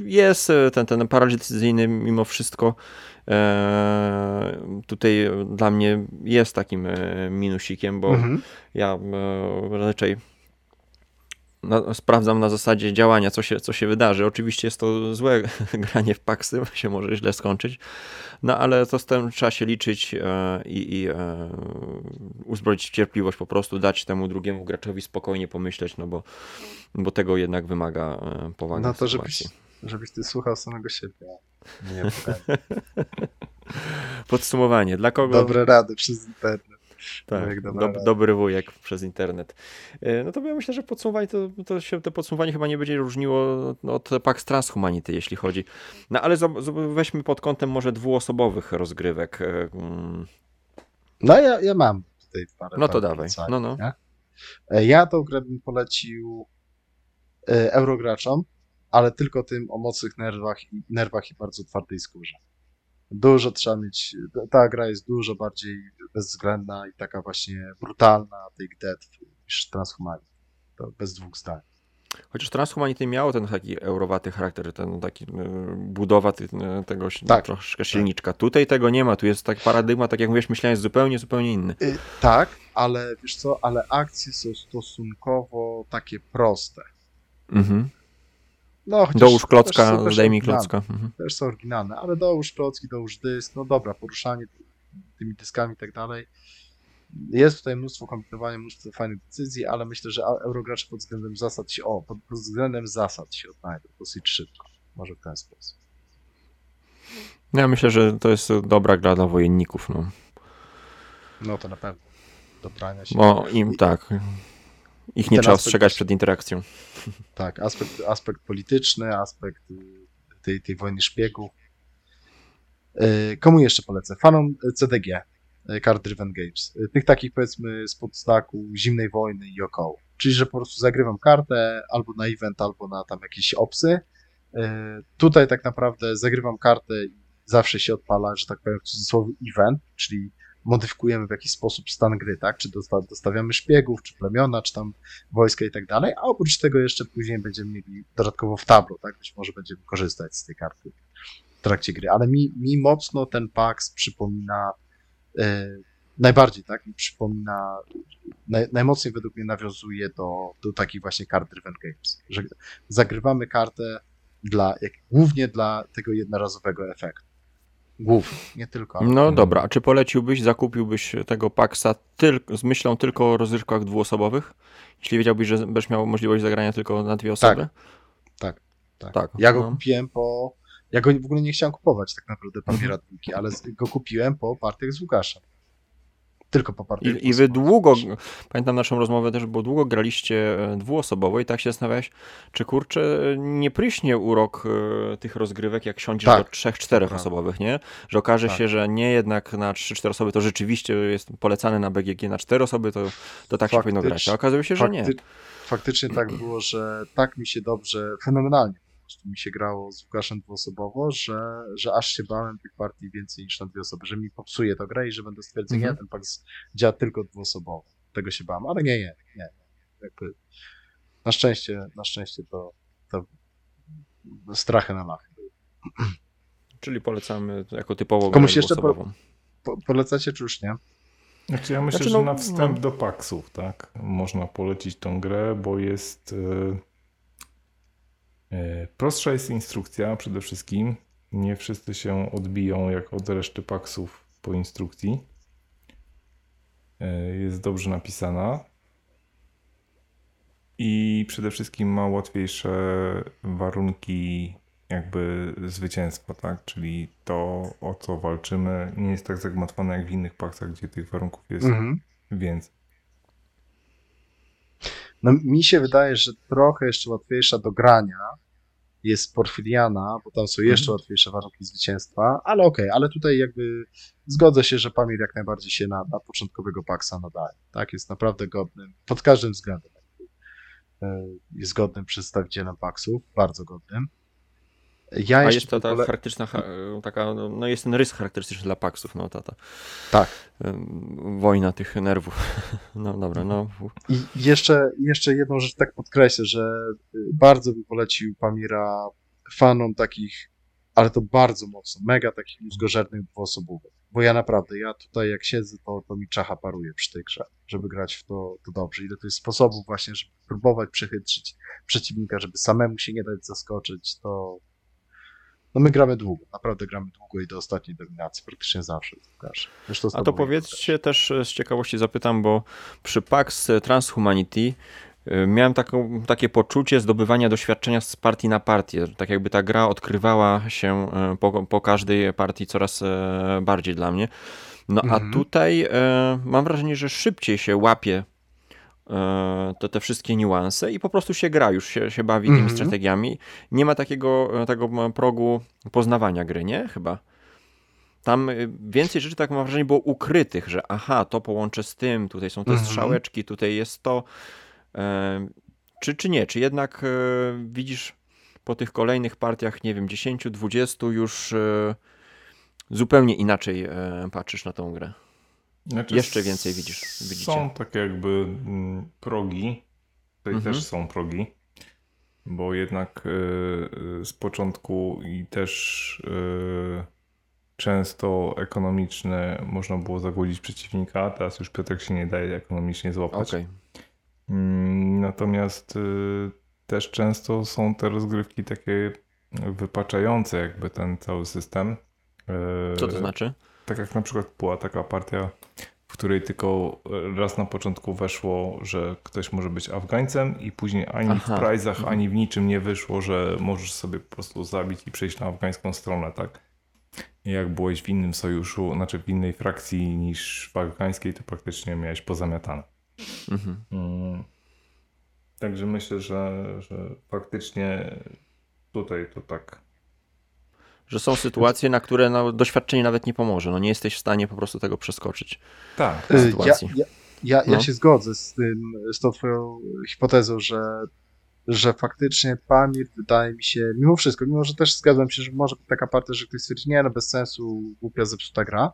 jest e, ten, ten paraliż decyzyjny mimo wszystko e, tutaj dla mnie jest takim e, minusikiem, bo Mhm. ja e, raczej na, sprawdzam na zasadzie działania, co się, co się wydarzy. Oczywiście jest to złe granie w paksy, się może źle skończyć, no ale to z tym trzeba się liczyć e, i, i e, uzbroić cierpliwość, po prostu dać temu drugiemu graczowi spokojnie pomyśleć, no bo, bo tego jednak wymaga e, powaga No to żebyś, sytuacji. żebyś ty słuchał samego siebie. Nie. Podsumowanie, dla kogo... Dobre rady przez internet. Tak, rada. dobry wujek przez internet. E, No to ja myślę, że podsumowanie to, to się to podsumowanie chyba nie będzie różniło od Pax Transhumanity, jeśli chodzi. No ale weźmy pod kątem może dwuosobowych rozgrywek. e, mm, No ja, ja mam tutaj parę No to dawaj. polecań, No, no. nie? E, Ja tą grę bym polecił eurograczom, ale tylko tym o mocnych nerwach nerwach i bardzo twardej skórze. Dużo trzeba mieć, ta gra jest dużo bardziej bezwzględna i taka właśnie brutalna, take death niż Transhumanity. To bez dwóch zdań. Chociaż Transhumanity miało ten taki eurowaty charakter, ten taki e, budowa e, tego Tak, troszkę silniczka. Tutaj tego nie ma, tu jest tak paradygmat, tak jak mówisz, myślałem, jest zupełnie, zupełnie inny. Y, tak, ale wiesz co, ale akcje są stosunkowo takie proste. Mhm. No, chociaż Dołóż też klocka, są też zdejmij klocka. Mhm. też są oryginalne, ale dołóż klocki, dołóż dysk, no dobra, poruszanie tymi dyskami i tak dalej. Jest tutaj mnóstwo kombinowania, mnóstwo fajnych decyzji, ale myślę, że Eurogracze pod względem zasad się, o, pod względem zasad się odnajdą dosyć szybko. Może w ten sposób. Ja myślę, że to jest dobra gra dla wojenników. No. No to na pewno. Do brania się. Bo im tak. Ich nie trzeba aspekt ostrzegać przed interakcją. Tak, aspekt, aspekt polityczny, aspekt tej, tej wojny szpiegów. Y, Komu jeszcze polecę? Fanom CDG, y, Card Driven Games. Y, Tych takich powiedzmy z podstaku zimnej wojny i około. Czyli, że po prostu zagrywam kartę albo na event, albo na tam jakieś opsy. Tutaj tak naprawdę zagrywam kartę i zawsze się odpala, że tak powiem w cudzysłowie event, czyli modyfikujemy w jakiś sposób stan gry, tak? Czy dosta- dostawiamy szpiegów, czy plemiona, czy tam wojska i tak dalej, a oprócz tego jeszcze później będziemy mieli dodatkowo w tablo, tak? Być może będziemy korzystać z tej karty w trakcie gry, ale mi, mi mocno ten Pax przypomina e, najbardziej, tak? Mi przypomina naj, najmocniej według mnie nawiązuje do, do takich właśnie kart driven games, że zagrywamy kartę dla, jak, głównie dla tego jednorazowego efektu. Głównie, nie tylko. No dobra, a czy poleciłbyś, zakupiłbyś tego Paxa tyl- z myślą tylko o rozrywkach dwuosobowych? Jeśli wiedziałbyś, że będziesz miał możliwość zagrania tylko na dwie osoby? Tak, tak. Tak, Ja go no. kupiłem po. Ja go w ogóle nie chciałem kupować tak naprawdę Pamiera dwójki, ale go kupiłem po partiach z Łukaszem. Tylko po partiach. I, I wy długo, pamiętam naszą rozmowę też, bo długo graliście e, dwuosobowo i tak się zastanawiałeś, czy kurczę, nie pryśnie urok e, tych rozgrywek, jak siądziesz Tak, do trzech, czterech prawda. osobowych, nie? Że okaże Tak. się, że nie jednak na trzy, cztery osoby to rzeczywiście jest polecane na BGG, na cztery osoby to, to tak się powinno grać. A okazuje się, że nie. Fakty- Faktycznie tak było, że tak mi się dobrze, fenomenalnie prostu mi się grało z Łukaszem dwuosobowo, że, że aż się bałem tych partii więcej niż na dwie osoby, że mi popsuje to grę i że będę stwierdzał, Mhm. nie, ten pak działa tylko dwuosobowo. Tego się bałem, ale nie, nie, nie. Jakby na szczęście, na szczęście to, to strachy na lachy. Czyli polecamy jako typowo Komuś jeszcze po- dwuosobową. Po, polecacie czy już nie? Znaczy ja myślę, Znaczy, że no, na wstęp no. do paksów, tak, można polecić tą grę, bo jest e, prostsza jest instrukcja przede wszystkim. Nie wszyscy się odbiją jak od reszty paksów po instrukcji. E, jest dobrze napisana. I przede wszystkim ma łatwiejsze warunki jakby zwycięstwo, tak? Czyli to, o co walczymy, nie jest tak zagmatwane jak w innych paksach, gdzie tych warunków jest Mhm. więcej. No, mi się wydaje, że trochę jeszcze łatwiejsza do grania jest Porfiriana, bo tam są jeszcze Mhm. łatwiejsze warunki zwycięstwa, ale okej, ale tutaj jakby zgodzę się, że Pamir jak najbardziej się na, na początkowego Paksa nadaje. Tak, jest naprawdę godnym, pod każdym względem. e, Jest godnym przedstawicielem Paksów, bardzo godnym. Ja A jeszcze jest to ta pole- charakterystyczna, cha- taka, no no jest ten rys charakterystyczny dla Paxów, no ta, ta Tak. wojna tych nerwów. No dobra, no. I jeszcze, jeszcze jedną rzecz tak podkreślę, że y, bardzo bym polecił Pamira fanom takich, ale to bardzo mocno, mega takich mózgożernych dwuosobówek. Bo ja naprawdę, ja tutaj jak siedzę, to, to mi czacha paruje przy tej grze, żeby grać w to, to dobrze. Ile to jest sposobów właśnie, żeby próbować przechytrzyć przeciwnika, żeby samemu się nie dać zaskoczyć, to no my gramy długo, naprawdę gramy długo i do ostatniej dominacji, praktycznie zawsze. Zresztą A to powiedzcie też e, z ciekawości zapytam, bo przy PAX Transhumanity e, miałem taką, takie poczucie zdobywania doświadczenia z partii na partię. Tak jakby ta gra odkrywała się e, po, po każdej partii coraz e, bardziej dla mnie. No Mhm. a tutaj e, mam wrażenie, że szybciej się łapie e, te, te wszystkie niuanse i po prostu się gra, już się, się bawi tymi Mhm. strategiami. Nie ma takiego e, tego progu poznawania gry, nie? Chyba. Tam y, więcej rzeczy, tak mam wrażenie, było ukrytych, że aha, to połączę z tym, tutaj są te Mhm. strzałeczki, tutaj jest to. E, czy, czy nie? Czy jednak e, widzisz po tych kolejnych partiach, nie wiem, 10, 20 już e, zupełnie inaczej e, patrzysz na tą grę? Znaczy, Jeszcze więcej widzisz- widzicie. Są takie jakby mm, progi. Tutaj Mhm. też są progi. Bo jednak y, y, z początku i też y, często ekonomiczne można było zagłodzić przeciwnika. Teraz już Piotrek się nie daje ekonomicznie złapać. Okej. Mm, Natomiast też często są te rozgrywki takie wypaczające jakby ten cały system. Co to znaczy? Tak jak na przykład była taka partia, w której tylko raz na początku weszło, że ktoś może być Afgańcem i później ani Aha. w prizach, Mhm. ani w niczym nie wyszło, że możesz sobie po prostu zabić i przejść na afgańską stronę, tak? I jak byłeś w innym sojuszu, znaczy w innej frakcji niż w afgańskiej, to praktycznie miałeś pozamiatane. Mhm. Mm. Także myślę, że, że faktycznie tutaj to tak Że są sytuacje, na które no, doświadczenie nawet nie pomoże. No nie jesteś w stanie po prostu tego przeskoczyć. tak. Y, Ja, sytuacji. ja, ja, ja No. się zgodzę z tym, z tą twoją hipotezą, że, że faktycznie Pamir wydaje mi się, mimo wszystko, mimo że też zgadzam się, że może być taka partia, że ktoś stwierdzi, nie no bez sensu, głupia, zepsuta gra,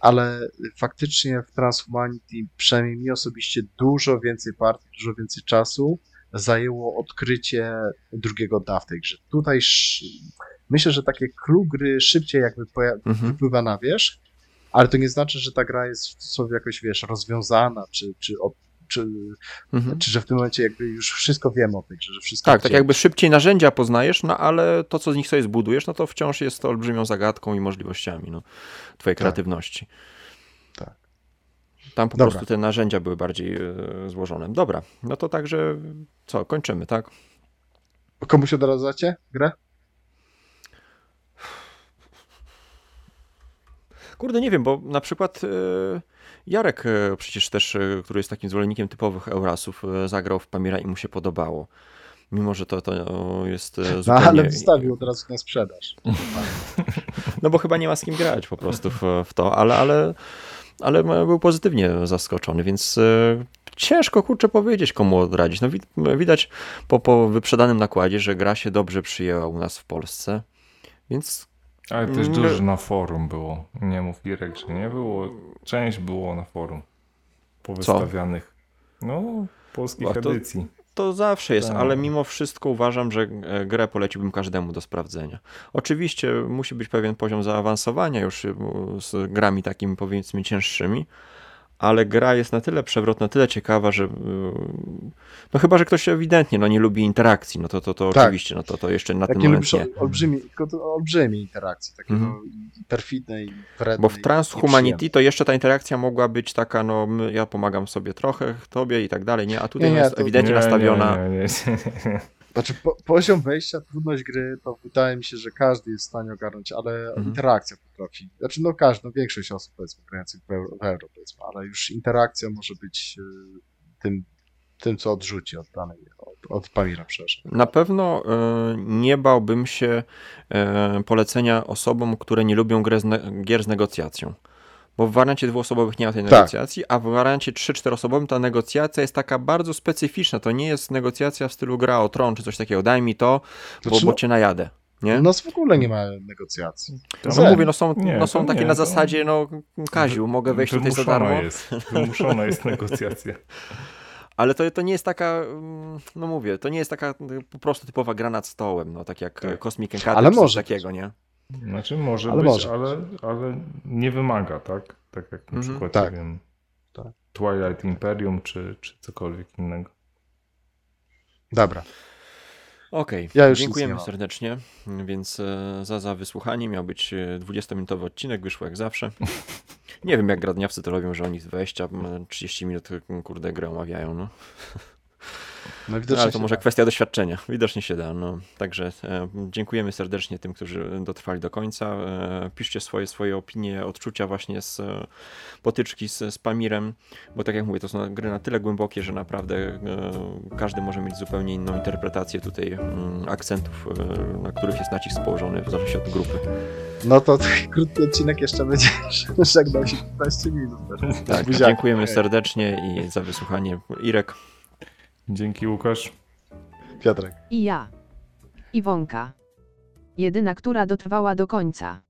ale faktycznie w Transhumanity, przynajmniej mi osobiście, dużo więcej partii, dużo więcej czasu zajęło odkrycie drugiego dna w tej grze. Tutaj. Myślę, że takie clue gry szybciej jakby Mhm. wypływa na wierzch, ale to nie znaczy, że ta gra jest w sobie jakoś, wiesz, rozwiązana, czy, czy, czy, Mhm. czy że w tym momencie jakby już wszystko wiemy o tej grze, że wszystko Tak, tak jakby szybciej narzędzia poznajesz, no ale to, co z nich sobie zbudujesz, no to wciąż jest to olbrzymią zagadką i możliwościami no, twojej Tak. kreatywności. Tak. Tam po Dobra. prostu te narzędzia były bardziej e, złożone. Dobra, no to także co, kończymy, tak? Komuś odradzacie grę? Kurde, nie wiem, bo na przykład e, Jarek e, przecież też, e, który jest takim zwolennikiem typowych Eurasów, zagrał w Pamira i mu się podobało. Mimo, że to, to jest e, No zupełnie... ale wystawił od razu na sprzedaż. No bo chyba nie ma z kim grać po prostu w, w to, ale, ale, ale był pozytywnie zaskoczony, więc ciężko kurczę powiedzieć komu odradzić. No wid- widać po, po wyprzedanym nakładzie, że gra się dobrze przyjęła u nas w Polsce, więc Ale też Mm, dużo na forum było. Nie mów Irek, że nie było. Część było na forum. Powystawianych. No, polskich to- edycji. to zawsze jest, Tak. ale mimo wszystko uważam, że e, grę poleciłbym każdemu do sprawdzenia. Oczywiście musi być pewien poziom zaawansowania już e, z grami takimi powiedzmy cięższymi, ale gra jest na tyle przewrotna, na tyle ciekawa, że e, no chyba, że ktoś ewidentnie no, nie lubi interakcji, no to, to, to Tak. oczywiście, no to, to jeszcze na Tak ten nie moment lubisz nie. olbrzymi, tylko to olbrzymiej interakcji, takiej Mhm. no, i perfidnej, i wrednej. Bo w Transhumanity to jeszcze ta interakcja mogła być taka, no ja pomagam sobie trochę, tobie i tak dalej, nie? A tutaj Nie, nie, jest to- ewidentnie Nie, nastawiona Znaczy, po, poziom wejścia, trudność gry, to wydaje mi się, że każdy jest w stanie ogarnąć, ale Mhm. interakcja potrafi. Znaczy, no każdy, no większość osób, powiedzmy, grających w euro, w euro powiedzmy, ale już interakcja może być y, tym, tym, co odrzuci od danej, od, od Pamira, przepraszam. Na pewno e, nie bałbym się e, polecenia osobom, które nie lubią z gier z negocjacją. Bo w wariancie dwuosobowych nie ma tej Tak. negocjacji, a w wariancie 3-4 osobowym ta negocjacja jest taka bardzo specyficzna. To nie jest negocjacja w stylu gra o tron czy coś takiego. Daj mi to, bo, Znaczy, bo no- cię najadę. Nie? U nas w ogóle nie ma negocjacji. No mówię, no są, Nie, no są takie nie, na zasadzie, no Kaziu, mogę wejść tutaj za darmo, Jest, wymuszona jest negocjacja. ale to, to nie jest taka, mm, no mówię, to nie jest taka po prostu typowa gra nad stołem, no tak jak Tak. Cosmic Encounter Ale czy coś może takiego, nie? Znaczy może Ale być, może ale, ale nie wymaga, tak? Tak jak na Mhm. przykład, Tak. nie wiem, Tak. Twilight Imperium czy, czy cokolwiek innego. Dobra. Okej, Ja już nic dziękujemy serdecznie, więc e, za, za wysłuchanie miał być e, 20-minutowy odcinek, wyszło jak zawsze. Nie wiem jak gradniawcy to robią, że oni 20-30 minut e, kurde grę omawiają, no. No widocznie Ale to może da. kwestia doświadczenia, widocznie się da, no. Także e, dziękujemy serdecznie tym, którzy dotrwali do końca. E, piszcie swoje, swoje opinie, odczucia właśnie z e, potyczki z, z Pamirem, bo tak jak mówię, to są gry na tyle głębokie, że naprawdę e, każdy może mieć zupełnie inną interpretację tutaj mm, akcentów, e, na których jest nacisk położony w zależności od grupy. No to krótki odcinek jeszcze będzie żegnał się 15 minut. Tak, dziękujemy serdecznie i za wysłuchanie. Irek. Dzięki Łukasz. Piotrek. I ja. Iwonka. Jedyna, która dotrwała do końca.